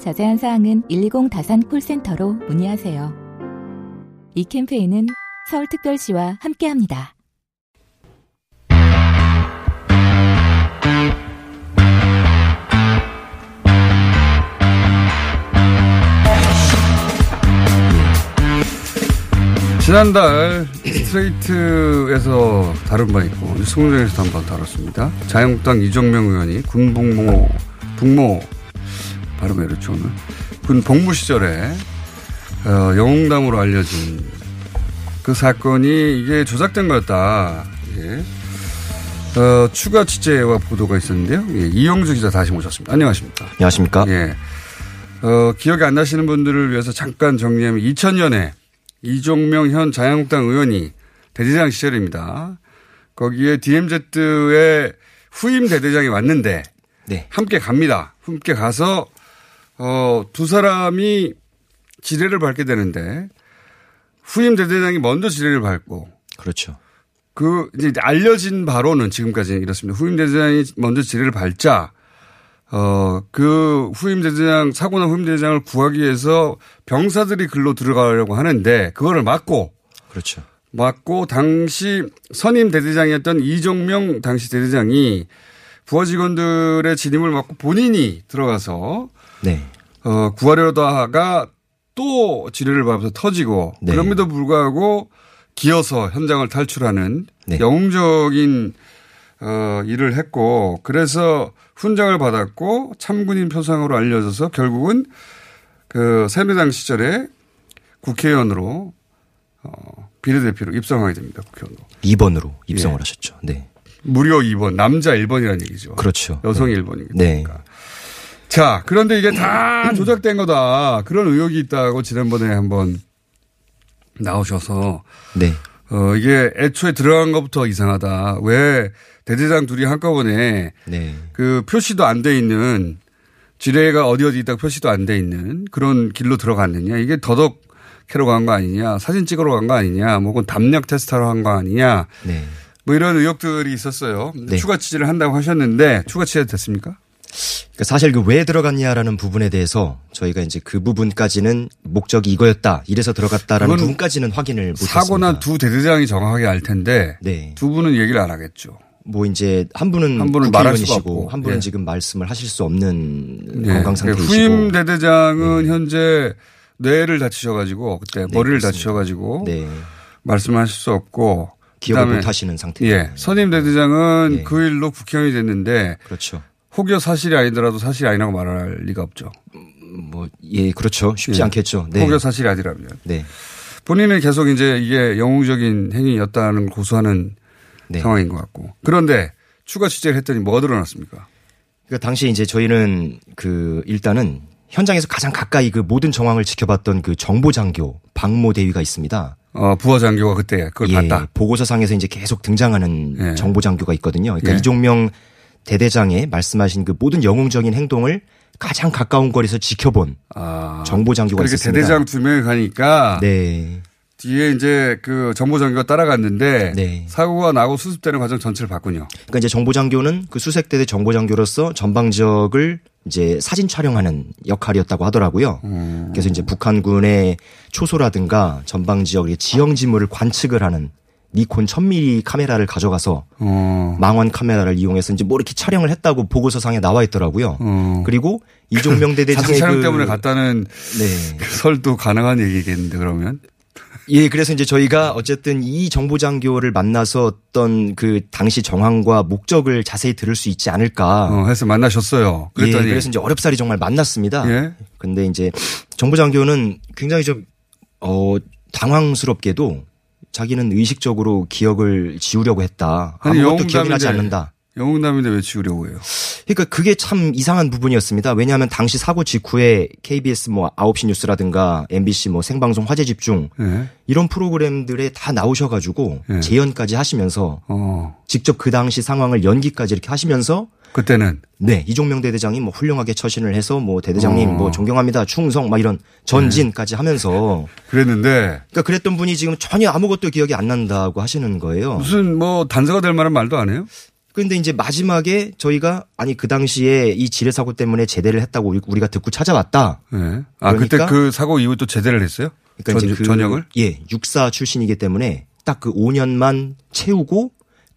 자세한 사항은 120 다산 콜센터로 문의하세요. 이 캠페인은 서울특별시와 함께합니다. 지난달 스트레이트에서 다룬 바 있고 뉴스공장에서도 한번 다뤘습니다. 자유한국당 이정명 의원이 군 복무 북모 발음이 이렇죠 오늘 군 복무 시절에 어, 영웅담으로 알려진 그 사건이 이게 조작된 거였다. 예. 어, 추가 취재와 보도가 있었는데요. 예, 이영주 기자 다시 모셨습니다. 안녕하십니까? 안녕하십니까? 예. 어, 기억이 안 나시는 분들을 위해서 잠깐 정리하면 2000년에 이종명 현 자유한국당 의원이 대대장 시절입니다. 거기에 DMZ의 후임 대대장이 왔는데 네. 함께 갑니다. 함께 가서 어, 두 사람이 지뢰를 밟게 되는데 후임 대대장이 먼저 지뢰를 밟고 그렇죠. 그 이제 알려진 바로는 지금까지는 이렇습니다. 후임 대대장이 먼저 지뢰를 밟자 어, 그 후임 대대장, 사고난 후임 대대장을 구하기 위해서 병사들이 글로 들어가려고 하는데 그거를 막고 그렇죠. 막고 당시 선임 대대장이었던 이종명 당시 대대장이 부하 직원들의 진입을 막고 본인이 들어가서 네. 어, 구하려다가 또 지뢰를 밟아서 터지고 네. 그럼에도 불구하고 기어서 현장을 탈출하는 네. 영웅적인 어, 일을 했고 그래서 훈장을 받았고 참군인 표상으로 알려져서 결국은 그 새누리당 시절에 국회의원으로 어, 비례대표로 입성하게 됩니다. 국회의원으로. 2번으로 입성을 예. 하셨죠. 네. 무려 2번, 남자 1번이라는 얘기죠. 그렇죠. 여성이 네. 1번이니까. 네. 자, 그런데 이게 다 조작된 거다. 그런 의혹이 있다고 지난번에 한번 나오셔서 네. 어, 이게 애초에 들어간 것부터 이상하다. 왜 대대장 둘이 한꺼번에 네. 그 표시도 안 돼 있는 지뢰가 어디 어디 있다 표시도 안 돼 있는 그런 길로 들어갔느냐. 이게 더덕 캐러 간 거 아니냐. 사진 찍으러 간 거 아니냐. 뭐 혹은 담력 테스트하러 간 거 아니냐. 네. 뭐 이런 의혹들이 있었어요. 네. 추가 취재를 한다고 하셨는데 추가 취재 됐습니까? 그러니까 사실 그 왜 들어갔냐라는 부분에 대해서 저희가 이제 그 부분까지는 목적이 이거였다. 이래서 들어갔다라는 부분까지는 확인을 못 사고 난 했습니다. 두 대대장이 정확하게 알 텐데 네. 두 분은 얘기를 안 하겠죠. 뭐 이제 한 분은 한 분은 말할 국회의원이시고 없고. 한 분은 예. 지금 말씀을 하실 수 없는 네. 건강 상태이시고 네. 후임 대대장은 현재 뇌를 다치셔가지고 그때 머리를 그렇습니다. 다치셔가지고 네. 말씀하실 수 없고 기억을 못 하시는 상태예요. 예, 선임 대대장은 네. 그 일로 국회의원이 됐는데 그렇죠. 혹여 사실이 아니더라도 사실이 아니라고 말할 리가 없죠. 뭐 예, 그렇죠. 쉽지 예. 않겠죠. 네. 혹여 사실이 아니라면 네. 본인은 계속 이제 이게 영웅적인 행위였다는 걸 고수하는 네. 상황인 것 같고 그런데 추가 취재를 했더니 뭐가 드러났습니까? 그러니까 당시 이제 저희는 그 일단은 현장에서 가장 가까이 그 모든 정황을 지켜봤던 그 정보장교 박모 대위가 있습니다. 어, 부하 장교가 그때 그걸 예, 봤다. 보고서상에서 이제 계속 등장하는 예. 정보장교가 있거든요. 그러니까 예. 이종명 대대장의 말씀하신 그 모든 영웅적인 행동을 가장 가까운 거리에서 지켜본 정보 장교가 그렇게 있었습니다. 대대장 두 명이 가니까 네. 뒤에 이제 그 정보 장교가 따라갔는데 네. 사고가 나고 수습되는 과정 전체를 봤군요. 그러니까 이제 정보 장교는 그 수색 대대 정보 장교로서 전방 지역을 이제 사진 촬영하는 역할이었다고 하더라고요. 음. 그래서 이제 북한군의 초소라든가 전방 지역의 지형 지물을 관측을 하는 니콘 1000mm 카메라를 가져가서 어. 망원 카메라를 이용해서 이제 뭐 이렇게 촬영을 했다고 보고서상에 나와 있더라고요. 그리고 이종명 대대장의 촬영 그 때문에 갔다는 네. 그 설도 가능한 얘기겠는데 그러면 예, 그래서 이제 저희가 어쨌든 이 정보장교를 만나서 어떤 그 당시 정황과 목적을 자세히 들을 수 있지 않을까. 어, 해서 만나셨어요. 그랬더니 예, 그래서 이제 어렵사리 정말 만났습니다. 예. 근데 이제 정보장교는 굉장히 좀, 어, 당황스럽게도 자기는 의식적으로 기억을 지우려고 했다. 아무것도 기억이 나지 영웅담인데 않는다. 영웅남인데 왜 지우려고 해요? 그러니까 그게 참 이상한 부분이었습니다. 왜냐하면 당시 사고 직후에 KBS 뭐 9시 뉴스라든가 MBC 뭐 생방송 화제 집중 예. 이런 프로그램들에 다 나오셔가지고 예. 재연까지 하시면서 어. 직접 그 당시 상황을 연기까지 이렇게 하시면서 그때는 네 이종명 대대장이 뭐 훌륭하게 처신을 해서 뭐 대대장님 어. 뭐 존경합니다 충성 막 이런 전진까지 하면서 그랬는데 그러니까 그랬던 분이 지금 전혀 아무것도 기억이 안 난다고 하시는 거예요. 무슨 뭐 단서가 될 만한 말도 안 해요? 근데 이제 마지막에 저희가 아니 그 당시에 이 지뢰 사고 때문에 제대를 했다고 우리- 우리가 듣고 찾아왔다. 네. 아, 그때 그러니까- 그 사고 이후 또 제대를 했어요? 그러니까 전, 이제 그 전역을? 예, 육사 출신이기 때문에 딱 그 5년만 채우고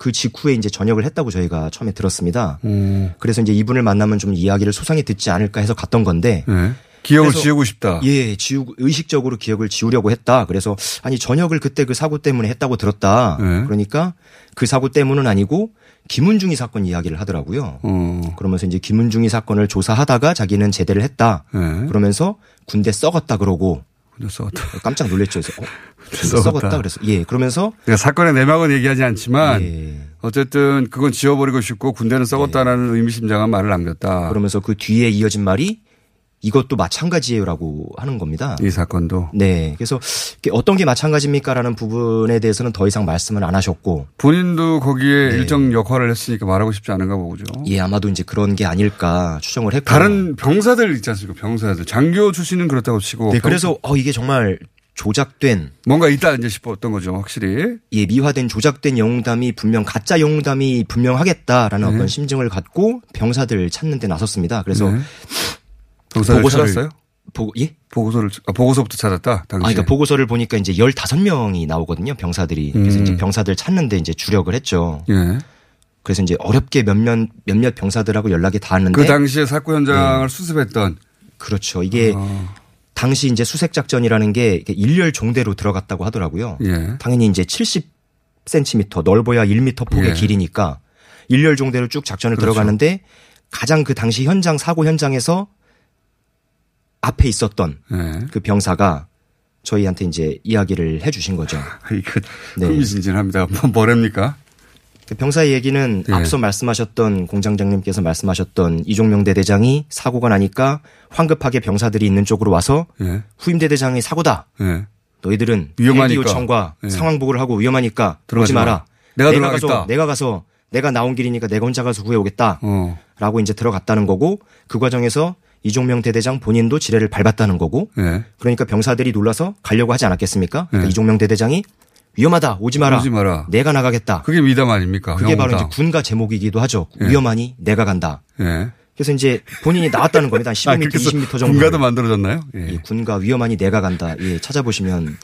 그 직후에 이제 전역을 했다고 저희가 처음에 들었습니다. 음. 그래서 이제 이분을 만나면 좀 이야기를 소상히 듣지 않을까 해서 갔던 건데 네. 기억을 지우고 싶다. 예, 지우고 의식적으로 기억을 지우려고 했다. 그래서 아니 전역을 그때 그 사고 때문에 했다고 들었다. 네. 그러니까 그 사고 때문은 아니고 김은중이 사건 이야기를 하더라고요. 어. 그러면서 이제 김은중이 사건을 조사하다가 자기는 제대를 했다. 네. 그러면서 군대 썩었다 그러고 군대 썩었다. 깜짝 놀랐죠. 그래서 어? 썩었다. 그래서 예, 그러면서 그러니까 사건의 내막은 얘기하지 않지만 예. 어쨌든 그건 지워버리고 싶고 군대는 썩었다라는 의미심장한 말을 남겼다. 그러면서 그 뒤에 이어진 말이 이것도 마찬가지예요라고 하는 겁니다. 이 사건도 네. 그래서 어떤 게 마찬가지입니까라는 부분에 대해서는 더 이상 말씀을 안 하셨고 본인도 거기에 일정 역할을 했으니까 말하고 싶지 않은가 보죠. 예, 아마도 이제 그런 게 아닐까 추정을 했고 다른 병사들 있지 않습니까? 병사들. 장교 출신은 그렇다고 치고. 네, 병- 그래서 어 이게 정말 조작된 뭔가 있다 이제 싶었던 거죠, 확실히. 예, 미화된 조작된 영웅담이 분명 가짜 영웅담이 분명하겠다라는 네. 어떤 심증을 갖고 병사들 찾는 데 나섰습니다. 그래서 네. 보고서를- 찾았어요? 보고 예? 보고서를 아, 보고서부터 찾았다. 당시. 아, 그러니까 보고서를 보니까 이제 15명이 나오거든요, 병사들이. 그래서 음. 이제 병사들 찾는데 이제 주력을 했죠. 예. 그래서 이제 어렵게 몇몇, 몇몇 병사들하고 연락이 닿았는데. 그 당시에 사건 현장을 네. 수습했던 그렇죠. 이게 아. 당시 이제 수색 작전이라는 게 이렇게 일렬 종대로 들어갔다고 하더라고요. 예. 당연히 이제 70cm 넓어야 1m 폭의 예. 길이니까 일렬 종대로 쭉 작전을 그렇죠. 들어가는데 가장 그 당시 현장 사고 현장에서 앞에 있었던 예. 그 병사가 저희한테 이제 이야기를 해 주신 거죠. 이거 네. 흥미진진합니다. 뭐 뭐랍니까? 그 병사의 얘기는 예. 앞서 말씀하셨던 공장장님께서 말씀하셨던 이종명 대대장이 사고가 나니까 황급하게 병사들이 있는 쪽으로 와서 예. 후임 대대장이 사고다. 예. 너희들은 위험하니까. 요청과 예. 상황 보고를 하고 위험하니까 들어가지 오지 마라. 마라. 내가 가서. 내가 가서 내가 나온 길이니까 내가 혼자 가서 구해오겠다. 어. 라고 이제 들어갔다는 거고 그 과정에서 이종명 대대장 본인도 지뢰를 밟았다는 거고 예. 그러니까 병사들이 놀라서 가려고 하지 않았겠습니까? 그러니까 예. 이종명 대대장이 위험하다 오지 마라. 오지 마라. 내가 나가겠다. 그게 미담 아닙니까? 그게 바로 이제. 군가 제목이기도 하죠. 예. 위험하니 내가 간다. 예. 그래서 이제 본인이 나왔다는 겁니다. 한 15m, 아, 그렇게 해서 20m 정도. 군가도 만들어졌나요? 예, 군가 위험하니 내가 간다. 예, 찾아보시면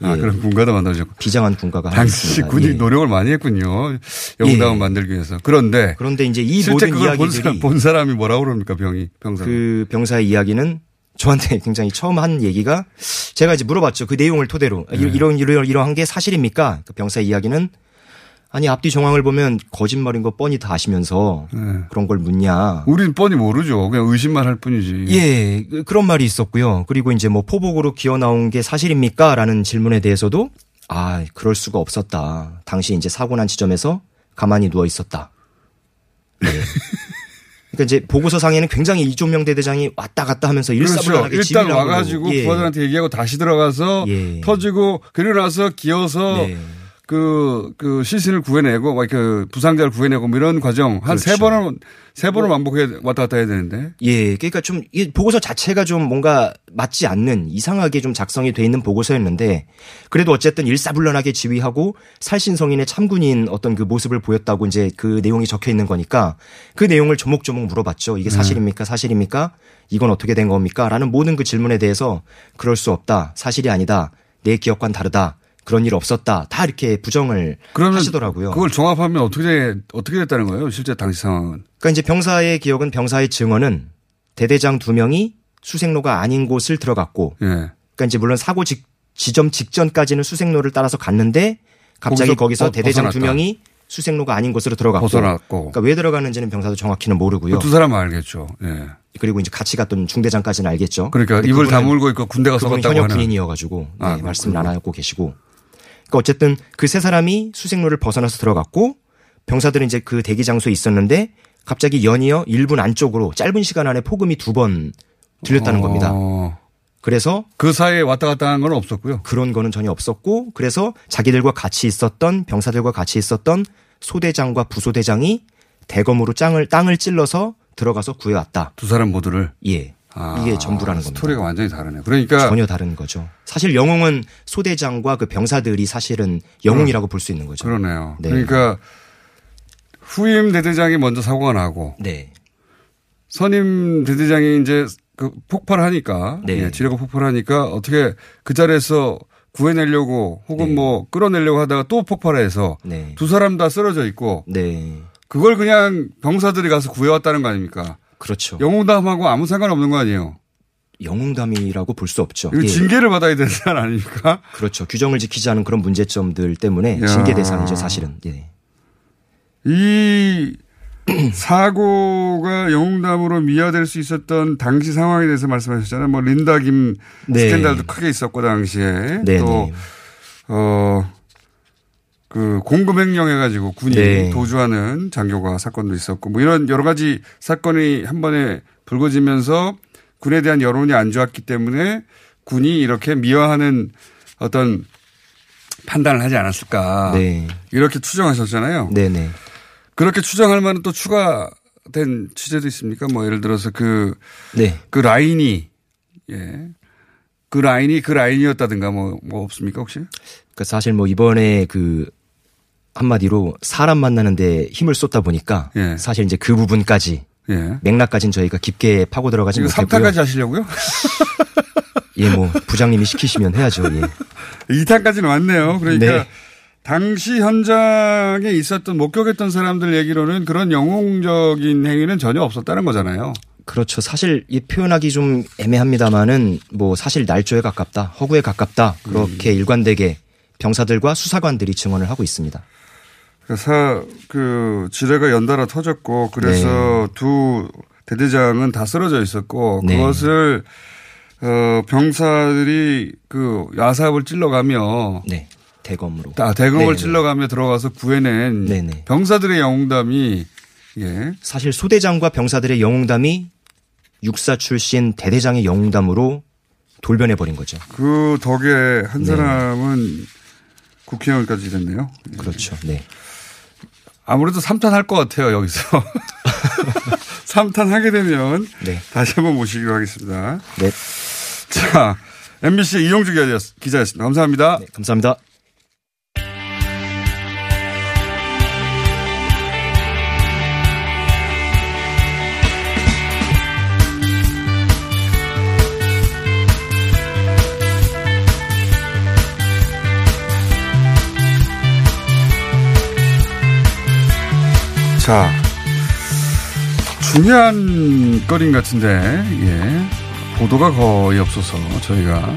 아, 예, 그럼 군가도 만들어졌고. 비장한 군가가 당시. 군이 예. 노력을 많이 했군요. 영웅담을 예. 만들기 위해서. 그런데 그런데 이제 이 모든 그걸 본, 이야기들이 사람, 본 사람 이 뭐라고 그럽니까? 병이 병사. 그 병사의 이야기는 저한테 굉장히 처음 한 얘기가 제가 이제 물어봤죠. 그 내용을 토대로 네. 이- 이런 이런 이러한 게 사실입니까? 그 병사의 이야기는 아니 앞뒤 정황을 보면 거짓말인 거 뻔히 다 아시면서 네. 그런 걸 묻냐. 우린 뻔히 모르죠. 그냥 의심만 할 뿐이지. 예, 그- 그런 말이 있었고요. 그리고 이제 뭐 포복으로 기어 나온 게 사실입니까? 라는 질문에 대해서도 아, 그럴 수가 없었다. 당시 이제 사고 난 지점에서 가만히 누워 있었다. 네. 그러니까 이제 보고서 상에는 굉장히 이종명 대대장이 왔다 갔다 하면서 그렇죠. 일사불란하게 일단 지휘를 하고 와가지고 예. 부하들한테 얘기하고 다시 들어가서 예. 터지고 그리고 나서 기어서 네. 그, 그 시신을 구해내고, 막 그 부상자를 구해내고 뭐 이런 과정 한세 그렇죠. 번을, 세 번을 반복해 왔다 갔다 해야 되는데. 예, 그러니까 좀 이 보고서 자체가 좀 뭔가 맞지 않는 이상하게 좀 작성이 돼 있는 보고서였는데 그래도 어쨌든 일사불란하게 지휘하고 살신성인의 참군인 어떤 그 모습을 보였다고 이제 그 내용이 적혀 있는 거니까 그 내용을 조목조목 물어봤죠. 이게 네. 사실입니까? 사실입니까? 이건 어떻게 된 겁니까? 라는 모든 그 질문에 대해서 그럴 수 없다. 사실이 아니다. 내 기억과는 다르다. 그런 일 없었다. 다 이렇게 부정을 하시더라고요. 그걸 종합하면 어떻게, 어떻게 됐다는 거예요? 실제 당시 상황은. 그러니까 이제 병사의 기억은 병사의 증언은 대대장 두 명이 수색로가 아닌 곳을 들어갔고, 예. 그러니까 이제 물론 사고 직, 지점 직전까지는 수색로를 따라서 갔는데 갑자기 거기서 거기서, 버- 대대장 두 벗어났다. 명이 수색로가 아닌 곳으로 들어갔고, 벗어났고. 그러니까 왜 들어갔는지는 병사도 정확히는 모르고요. 그 두 사람은 알겠죠. 예. 그리고 이제 같이 갔던 중대장까지는 알겠죠. 그러니까 입을 다물고 있고 군대가 그분은 썩었다고 현역. 군인이어가지고 네, 아, 말씀을. 안 하고 계시고. 그러니까 어쨌든 그 세 사람이 수색로를 벗어나서 들어갔고 병사들은 이제 그 대기 장소에 있었는데 갑자기 연이어 1분 안쪽으로 짧은 시간 안에 폭음이 두 번 들렸다는 겁니다. 어. 그래서 그 사이에 왔다 갔다 한건 없었고요. 그런 거는 전혀 없었고 그래서 자기들과 같이 있었던 병사들과 같이 있었던 소대장과 부소대장이 대검으로 땅을 땅을 찔러서 들어가서 구해왔다. 두 사람 모두를. 예. 아, 이게 전부라는 겁니다. 스토리가 완전히 다르네. 그러니까 전혀 다른 거죠. 사실 영웅은 소대장과 그 병사들이 사실은 영웅이라고 볼 수 있는 거죠. 그러네요. 네. 그러니까 후임 대대장이 먼저 사고가 나고 네. 선임 대대장이 이제 그 폭발하니까 네. 예, 지뢰가 폭발하니까 어떻게 그 자리에서 구해내려고 혹은 뭐 끌어내려고 하다가 또 폭발해서 네. 두 사람 다 쓰러져 있고 네. 그걸 그냥 병사들이 가서 구해왔다는 거 아닙니까? 그렇죠. 영웅담하고 아무 상관없는 거 아니에요? 영웅담이라고 볼 수 없죠. 예. 징계를 받아야 되는 사안 아닙니까? 그렇죠. 규정을 지키지 않은 그런 문제점들 때문에 야. 징계 대상이죠, 사실은. 예. 이 사고가 영웅담으로 미화될 수 있었던 당시 상황에 대해서 말씀하셨잖아요. 뭐 린다 김 네. 스캔들도 크게 있었고 당시에 네, 또 네. 어. 그 공금횡령 해 가지고 군이 네. 도주하는 장교가 사건도 있었고 뭐 이런 여러 가지 사건이 한 번에 불거지면서 군에 대한 여론이 안 좋았기 때문에 군이 이렇게 미화하는 어떤 판단을 하지 않았을까 네. 이렇게 추정하셨잖아요. 네네. 그렇게 추정할 만한 또 추가된 취재도 있습니까? 뭐 예를 들어서 그, 네. 그 라인이, 예. 그 라인이 그 라인이었다든가 뭐, 뭐 없습니까 혹시? 그 사실 뭐 이번에 그 한마디로 사람 만나는데 힘을 쏟다 보니까 예. 사실 이제 그 부분까지 예. 맥락까지는 저희가 깊게 파고 들어가지 못했고요. 3탄까지 하시려고요? 예, 뭐 부장님이 시키시면 해야죠. 예. 2탄까지는 왔네요. 그러니까 네. 당시 현장에 있었던 목격했던 사람들 얘기로는 그런 영웅적인 행위는 전혀 없었다는 거잖아요. 그렇죠. 사실 이 표현하기 좀 애매합니다만은 뭐 사실 날조에 가깝다, 허구에 가깝다 그렇게 일관되게 병사들과 수사관들이 증언을 하고 있습니다. 그 사, 그, 지뢰가 연달아 터졌고, 그래서 두 대대장은 다 쓰러져 있었고, 네. 그것을, 어, 병사들이 그 야삽을 찔러가며, 네. 대검으로. 아, 대검을 네네. 찔러가며 들어가서 구해낸 네네. 병사들의 영웅담이, 예. 사실 소대장과 병사들의 영웅담이 육사 출신 대대장의 영웅담으로 돌변해 버린 거죠. 그 덕에 한 네. 사람은 국회의원까지 됐네요. 그렇죠. 네. 아무래도 3탄 할 것 같아요, 여기서. 3탄 하게 되면 네. 다시 한번 모시기로 하겠습니다. 네. 자, MBC 이용주 기자였- 기자였습니다. 감사합니다. 네, 감사합니다. 자, 중요한 거 같은데, 예. 보도가 거의 없어서 저희가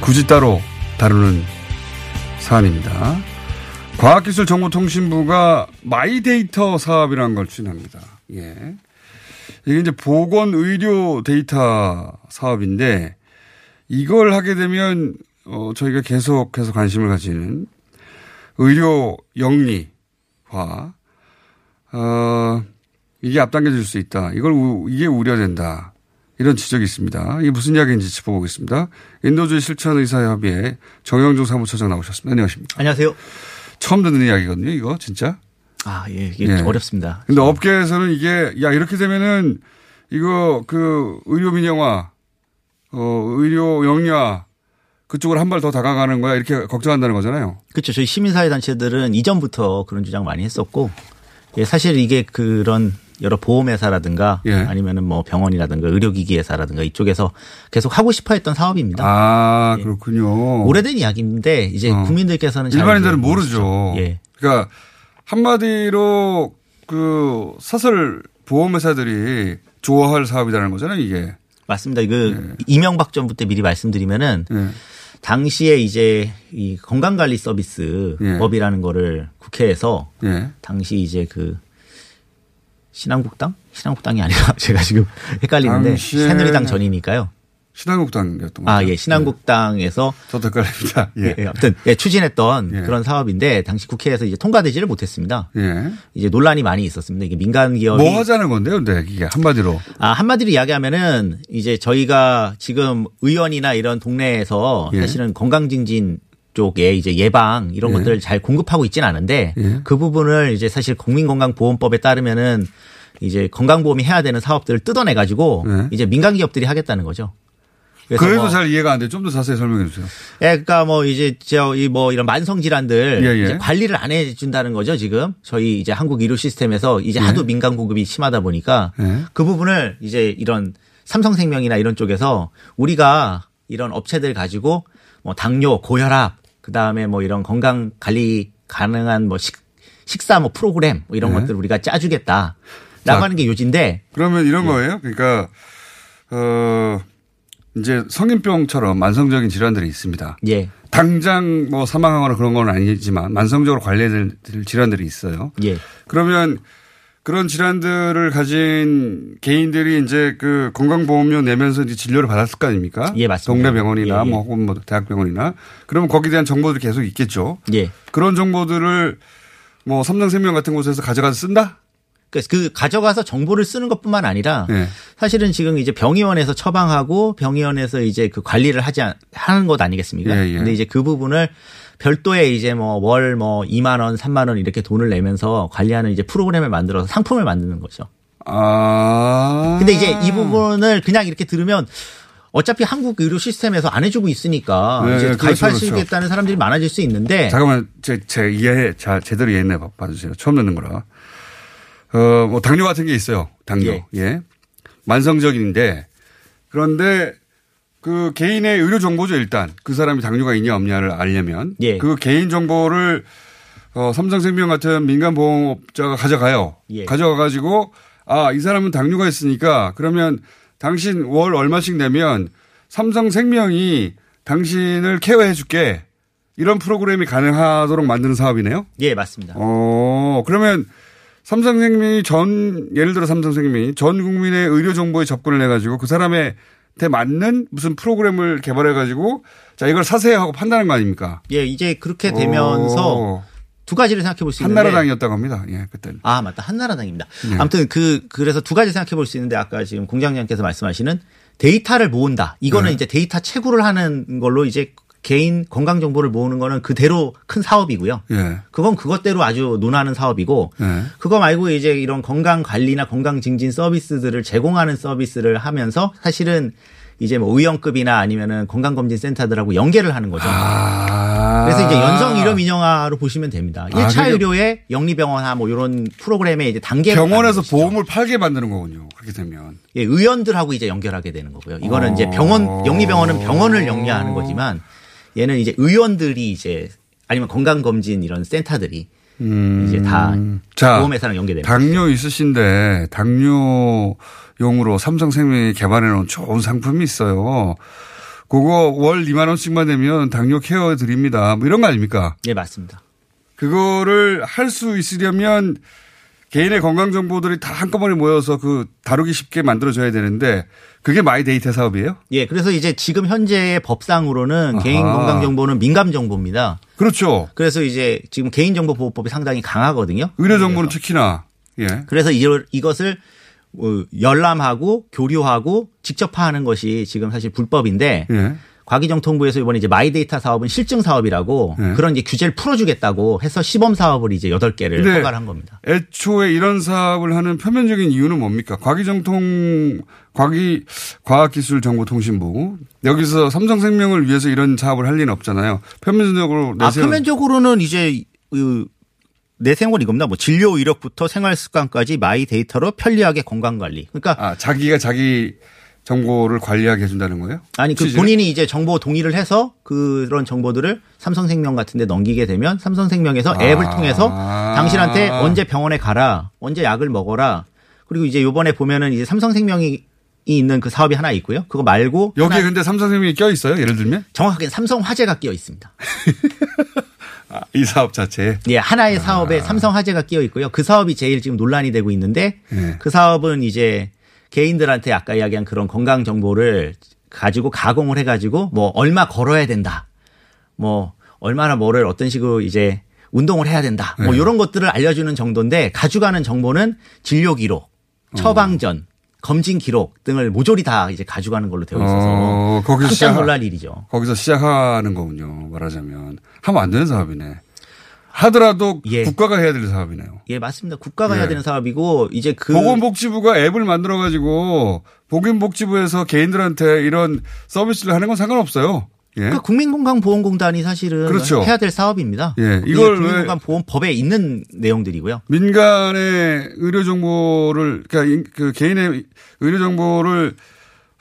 굳이 따로 다루는 사안입니다. 과학기술정보통신부가 마이데이터 사업이라는 걸 추진합니다. 예. 이게 이제 보건 의료 데이터 사업인데 이걸 하게 되면 어, 저희가 계속해서 관심을 가지는 의료 영리화 어, 이게 앞당겨질 수 있다. 이걸 우, 이게 우려된다. 이런 지적이 있습니다. 이게 무슨 이야기인지 짚어보겠습니다. 인도주의 실천 의사협의회 정영종 사무처장 나오셨습니다. 안녕하십니까. 안녕하세요. 처음 듣는 이야기거든요. 이거 진짜. 아, 예, 이게 예. 어렵습니다. 근데 업계에서는 이게 야 이렇게 되면은 이거 그 의료 민영화, 어 의료 영리화 그쪽으로 한 발 더 다가가는 거야 이렇게 걱정한다는 거잖아요. 그렇죠. 저희 시민사회 단체들은 이전부터 그런 주장 많이 했었고, 예, 사실 이게 그런 여러 보험회사라든가 예. 아니면은 뭐 병원이라든가 의료기기 회사라든가 이쪽에서 계속 하고 싶어 했던 사업입니다. 아 그렇군요. 오래된 이야기인데 이제 어. 국민들께서는 잘 일반인들은. 모르죠. 예. 그러니까 한마디로 그 사설 보험회사들이 좋아할 사업이라는 거잖아요. 이게. 맞습니다. 그 이명박 정부 때 미리 말씀드리면은 예. 당시에 이제 이 건강관리 서비스 예. 법이라는 거를 국회에서 예. 당시 이제 그 신한국당? 신한국당이 아니라 제가 지금 헷갈리는데 새누리당 전이니까요. 신한국당이었던 거죠. 아, 예. 신한국당에서 저도 헷갈립니다. 예. 예, 아무튼 예, 추진했던 그런 사업인데 당시 국회에서 이제 통과되지를 못했습니다. 예. 이제 논란이 많이 있었습니다. 이게 민간 기업이 뭐 하자는 건데요, 근데 이게 한마디로. 아, 한마디로 이야기하면은 이제 저희가 지금 의원이나 이런 동네에서 예. 사실은 건강 증진 쪽에 이제 예방 이런 예. 것들을 잘 공급하고 있지는 않은데 예. 그 부분을 이제 사실 국민건강보험법에 따르면은 이제 건강보험이 해야 되는 사업들을 뜯어내 가지고 예. 이제 민간 기업들이 하겠다는 거죠. 그래서 뭐- 잘 이해가 안 돼. 좀 더 자세히 설명해 주세요. 예, 그러니까 뭐 이제 저이뭐 이런 만성 질환들 예, 예. 관리를 안 해 준다는 거죠 지금 저희 이제 한국 의료 시스템에서 이제 예. 하도 민간 공급이 심하다 보니까 예. 그 부분을 이제 이런 삼성생명이나 이런 쪽에서 우리가 이런 업체들 가지고 뭐 당뇨, 고혈압, 그 다음에 뭐 이런 건강 관리 가능한 뭐 식, 식사 뭐 프로그램 뭐 이런 네. 것들 을 우리가 짜 주겠다라고 자, 하는 게 요지인데 그러면 이런 거예요. 그러니까 어 이제 성인병처럼 만성적인 질환들이 있습니다. 예. 당장 뭐 사망하거나 그런 건 아니지만 만성적으로 관리해야 될 질환들이 있어요. 예. 그러면 그런 질환들을 가진 개인들이 이제 그 건강보험료 내면서 이제 진료를 받았을 거 아닙니까? 예, 맞습니다. 동네 병원이나 예, 예. 뭐 혹은 뭐 대학병원이나 그러면 거기에 대한 정보들이 계속 있겠죠. 예. 그런 정보들을 뭐 삼성생명 같은 곳에서 가져가서 쓴다? 그, 그 가져가서 정보를 쓰는 것뿐만 아니라 예. 사실은 지금 이제 병의원에서 처방하고 병의원에서 이제 그 관리를 하지 않- 하는 것 아니겠습니까? 예, 예. 근데 이제 그 부분을 별도의 이제 뭐월뭐 2만 원, 3만 원 이렇게 돈을 내면서 관리하는 이제 프로그램을 만들어서 상품을 만드는 거죠. 아. 근데 이제 이 부분을 그냥 이렇게 들으면 어차피 한국 의료 시스템에서 안 해주고 있으니까 네, 이제 그렇죠, 가입할 수 그렇죠. 있겠다는 사람들이 많아질 수 있는데 잠깐만, 제, 제 이해, 자, 제대로 이해했네. 봐- 봐주세요. 처음 듣는 거라. 어, 뭐, 당뇨 같은 게 있어요. 당뇨. 예. 만성적인데, 그런데 그 개인의 의료 정보죠, 일단. 그 사람이 당뇨가 있냐, 없냐를 알려면. 예. 그 개인 정보를 어, 삼성생명 같은 민간 보험업자가 가져가요. 예. 가져가 가지고, 아, 이 사람은 당뇨가 있으니까, 그러면 당신 월 얼마씩 내면 삼성생명이 당신을 케어해 줄게. 이런 프로그램이 가능하도록 만드는 사업이네요? 예 맞습니다. 어, 그러면 삼성생명이 전, 예를 들어 삼성생명이 전 국민의 의료 정보에 접근을 해가지고 그 사람한테 맞는 무슨 프로그램을 개발해가지고 자, 이걸 사세요 하고 판다는 거 아닙니까? 예 이제 그렇게 되면서 오. 두 가지를 생각해 볼 수 있는데 한나라당이었다고 합니다. 예, 그때는. 아 맞다 한나라당입니다. 네. 아무튼 그 그래서 두 가지 생각해 볼 수 있는데 아까 지금 공장장께서 말씀하시는 데이터를 모은다. 이거는 네. 이제 데이터 채굴을 하는 걸로 이제 개인 건강 정보를 모으는 거는 그대로 큰 사업이고요. 예. 그건 그것대로 아주 논하는 사업이고 예. 그거 말고 이제 이런 건강 관리나 건강 증진 서비스들을 제공하는 서비스를 하면서 사실은 이제 뭐 의원급이나 아니면은 건강검진센터들하고 연계를 하는 거죠. 그래서 이제 연성 의료 민영화로 보시면 됩니다. 아, 1차 그게- 의료의 영리병원화 뭐 이런 프로그램에 이제 단계 병원에서 보험을 팔게 만드는 거군요. 그렇게 되면. 예, 의원들하고 이제 연결하게 되는 거고요. 이거는 어. 이제 병원 영리병원은 병원을 영리하는 거지만 얘는 이제 의원들이 이제 아니면 건강검진 이런 센터들이 이제 다 음. 자, 보험회사랑 연계되는 당뇨 있으신데 당뇨용으로 삼성생명이 개발해 놓은 좋은 상품이 있어요. 그거 월 2만 원씩만 되면 당뇨 care 드립니다. 뭐 이런 거 아닙니까? 예, 맞습니다. 그거를 할 수 있으려면 개인의 건강 정보들이 다 한꺼번에 모여서 그 다루기 쉽게 만들어져야 되는데 그게 마이데이터 사업이에요? 예, 그래서 이제 지금 현재의 법상으로는 개인 아하. 건강 정보는 민감 정보입니다. 그렇죠. 그래서 이제 지금 개인 정보 보호법이 상당히 강하거든요. 의료 정보는 특히나 예. 그래서 이것을 어, 열람하고 교류하고 집적화하는 것이 지금 사실 불법인데 예. 과기정통부에서 이번에 이제 마이데이터 사업은 실증 사업이라고 예. 그런 이제 규제를 풀어주겠다고 해서 시범 사업을 이제 8개를 근데 허가를 한 겁니다. 애초에 이런 사업을 하는 표면적인 이유는 뭡니까? 과기정통, 과기, 과학기술정보통신부. 여기서 삼성생명을 위해서 이런 사업을 할 리는 없잖아요. 표면적으로 아. 표면적으로는 이제 그, 내 생활 이겁니다. 뭐 진료 이력부터 생활 습관까지 마이 데이터로 편리하게 건강 관리. 그러니까 아, 자기가 자기 정보를 관리하게 해준다는 거예요? 아니 그 취지는? 본인이 이제 정보 동의를 해서 그런 정보들을 삼성생명 같은데 넘기게 되면 삼성생명에서 앱을 아. 통해서 당신한테 언제 병원에 가라, 언제 약을 먹어라. 그리고 이제 요번에 보면은 이제 삼성생명이 있는 그 사업이 하나 있고요. 그거 말고 여기에 근데 삼성생명이 껴 있어요? 예를 들면? 정확하게 삼성화재가 끼어 있습니다. 아, 이 사업 자체에. 예, 아. 하나의 사업에 삼성화재가 끼어 있고요. 그 사업이 제일 지금 논란이 되고 있는데 예. 그 사업은 이제 개인들한테 아까 이야기한 그런 건강 정보를 가지고 가공을 해가지고 뭐 얼마 걸어야 된다. 뭐 얼마나 뭐를 어떤 식으로 이제 운동을 해야 된다. 뭐 네. 이런 것들을 알려주는 정도인데 가져가는 정보는 진료 기록, 처방 전, 검진 기록 등을 모조리 다 이제 가져가는 걸로 되어 있어서 어, 거기서 깜짝 시작- 놀랄 일이죠. 거기서 시작하는 거군요. 말하자면. 하면 안 되는 사업이네. 하더라도 국가가 해야 될 사업이네요. 예, 맞습니다. 국가가 예. 해야 되는 사업이고 이제 그 보건복지부가 앱을 만들어 가지고 보건복지부에서 개인들한테 이런 서비스를 하는 건 상관없어요. 예. 그러니까 국민건강보험공단이 사실은 그렇죠. 해야 될 사업입니다. 예, 이게 이걸 왜- 국민건강보험법에 있는 내용들이고요. 민간의 의료 정보를 그러니까 인- 그 개인의 의료 정보를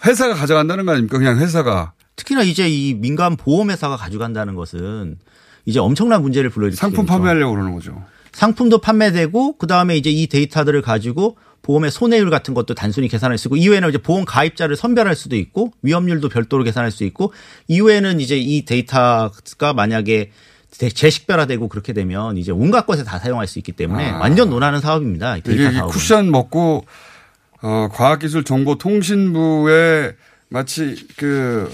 회사가 가져간다는 거 아닙니까? 그냥 회사가 특히나 이제 이 민간 보험회사가 가져간다는 것은 이제 엄청난 문제를 불러일으키죠. 상품 판매하려고 그러는 거죠. 상품도 판매되고 그 다음에 이제 이 데이터들을 가지고 보험의 손해율 같은 것도 단순히 계산할 수 있고 이후에는 이제 보험 가입자를 선별할 수도 있고 위험률도 별도로 계산할 수 있고 이후에는 이제 이 데이터가 만약에 대- 재식별화되고 그렇게 되면 이제 온갖 것에 다 사용할 수 있기 때문에 아. 완전 논하는 사업입니다. 이 이게 사업은. 쿠션 먹고 어, 과학기술정보통신부에 마치 그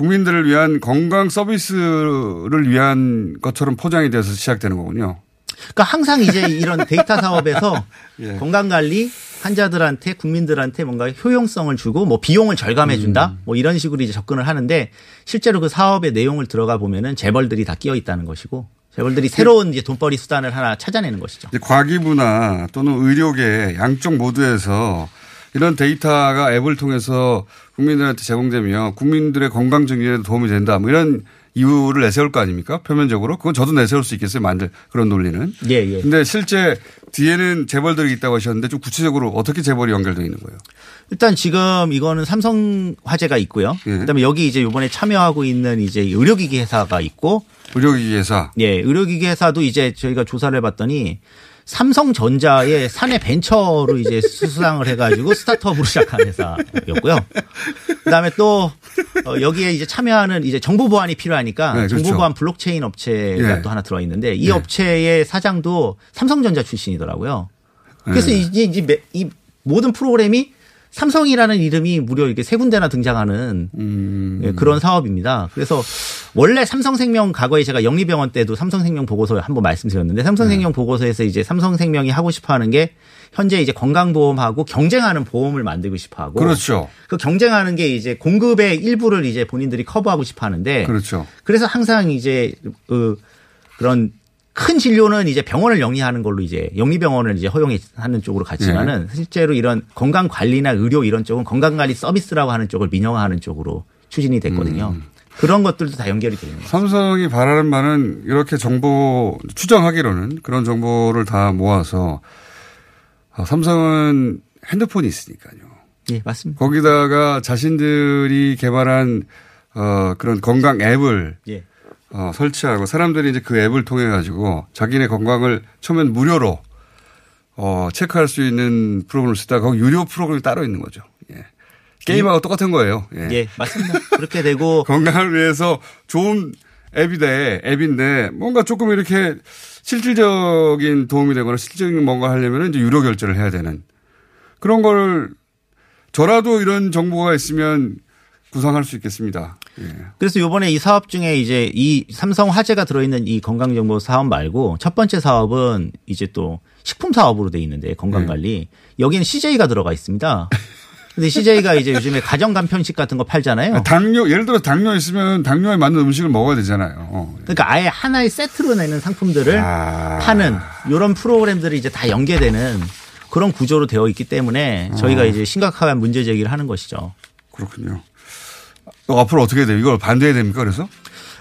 국민들을 위한 건강 서비스를 위한 것처럼 포장이 돼서 시작되는 거군요. 그러니까 항상 이제 이런 데이터 사업에서 예. 건강 관리 환자들한테 국민들한테 뭔가 효용성을 주고 뭐 비용을 절감해 준다 음. 뭐 이런 식으로 이제 접근을 하는데 실제로 그 사업의 내용을 들어가 보면은 재벌들이 다 끼어 있다는 것이고 재벌들이 새로운 이제 돈벌이 수단을 하나 찾아내는 것이죠. 과기부나 또는 의료계 양쪽 모두에서 이런 데이터가 앱을 통해서 국민들한테 제공되면 국민들의 건강 증진에도 도움이 된다. 뭐 이런 이유를 내세울 거 아닙니까? 표면적으로. 그건 저도 내세울 수 있겠어요. 만들 그런 논리는. 예, 예. 근데 실제 뒤에는 재벌들이 있다고 하셨는데 좀 구체적으로 어떻게 재벌이 연결되어 있는 거예요? 일단 지금 이거는 삼성 화재가 있고요. 예. 그다음에 여기 이제 이번에 참여하고 있는 이제 의료기기 회사가 있고 의료기기 회사. 예, 의료기기 회사도 이제 저희가 조사를 해 봤더니 삼성전자의 사내 벤처로 이제 수상을 해가지고 스타트업으로 시작한 회사였고요. 그다음에 또 어, 여기에 이제 참여하는 이제 정보 보안이 필요하니까 네, 그렇죠. 정보 보안 블록체인 업체가 예. 또 하나 들어 있는데 이 예. 업체의 사장도 삼성전자 출신이더라고요. 그래서 예. 이제 이제 매- 이 모든 프로그램이 삼성이라는 이름이 무려 이렇게 세 군데나 등장하는 음. 예, 그런 사업입니다. 그래서 원래 삼성생명 과거에 제가 영리병원 때도 삼성생명 보고서 한번 말씀드렸는데 삼성생명 보고서에서 이제 삼성생명이 하고 싶어 하는 게 현재 이제 건강보험하고 경쟁하는 보험을 만들고 싶어 하고 그렇죠. 그 경쟁하는 게 이제 공급의 일부를 이제 본인들이 커버하고 싶어 하는데 그렇죠. 그래서 항상 이제 그 그런 큰 진료는 이제 병원을 영리하는 걸로 이제 영리병원을 이제 허용하는 쪽으로 갔지만은 네. 실제로 이런 건강 관리나 의료 이런 쪽은 건강 관리 서비스라고 하는 쪽을 민영화하는 쪽으로 추진이 됐거든요. 음. 그런 것들도 다 연결이 되는 거예요. 삼성이 바라는 바는 이렇게 정보 추정하기로는 그런 정보를 다 모아서 아, 삼성은 핸드폰이 있으니까요. 예, 맞습니다. 거기다가 자신들이 개발한 어, 그런 건강 앱을 예. 어, 설치하고 사람들이 이제 그 앱을 통해 가지고 자기네 건강을 처음엔 무료로 어, 체크할 수 있는 프로그램을 쓰다가 거기 유료 프로그램이 따로 있는 거죠. 예. 게임하고 똑같은 거예요. 예. 예, 맞습니다. 그렇게 되고 건강을 위해서 좋은 앱이데 앱인데 뭔가 조금 이렇게 실질적인 도움이 되거나 실질적인 뭔가 하려면 이제 유료 결제를 해야 되는 그런 걸 저라도 이런 정보가 있으면 구상할 수 있겠습니다. 예. 그래서 요번에 이 사업 중에 이제 이 삼성 화재가 들어있는 이 건강정보 사업 말고 첫 번째 사업은 이제 또 식품 사업으로 돼 있는데 건강관리 여기는 CJ가 들어가 있습니다. 근데 CJ가 이제 요즘에 가정 간편식 같은 거 팔잖아요. 당뇨 예를 들어 당뇨 있으면 당뇨에 맞는 음식을 먹어야 되잖아요. 어. 그러니까 아예 하나의 세트로 내는 상품들을 아. 파는 이런 프로그램들이 이제 다 연계되는 그런 구조로 되어 있기 때문에 저희가 어. 이제 심각한 문제 제기를 하는 것이죠. 그렇군요. 어, 앞으로 어떻게 돼요? 이걸 반대해야 됩니까? 그래서?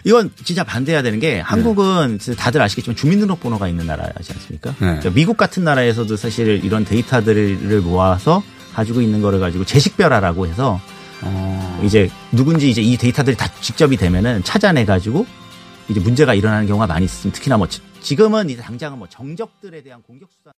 이건 진짜 반대해야 되는 게 한국은 다들 아시겠지만 주민등록번호가 있는 나라지 않습니까? 네. 그러니까 미국 같은 나라에서도 사실 이런 데이터들을 모아서 가지고 있는 거를 가지고 재식별화라고 해서 어. 이제 누군지 이제 이 데이터들이 다 직접이 되면은 찾아내 가지고 이제 문제가 일어나는 경우가 많이 있습니다. 특히나 뭐 지- 지금은 이제 당장은 뭐 정적들에 대한 공격 수단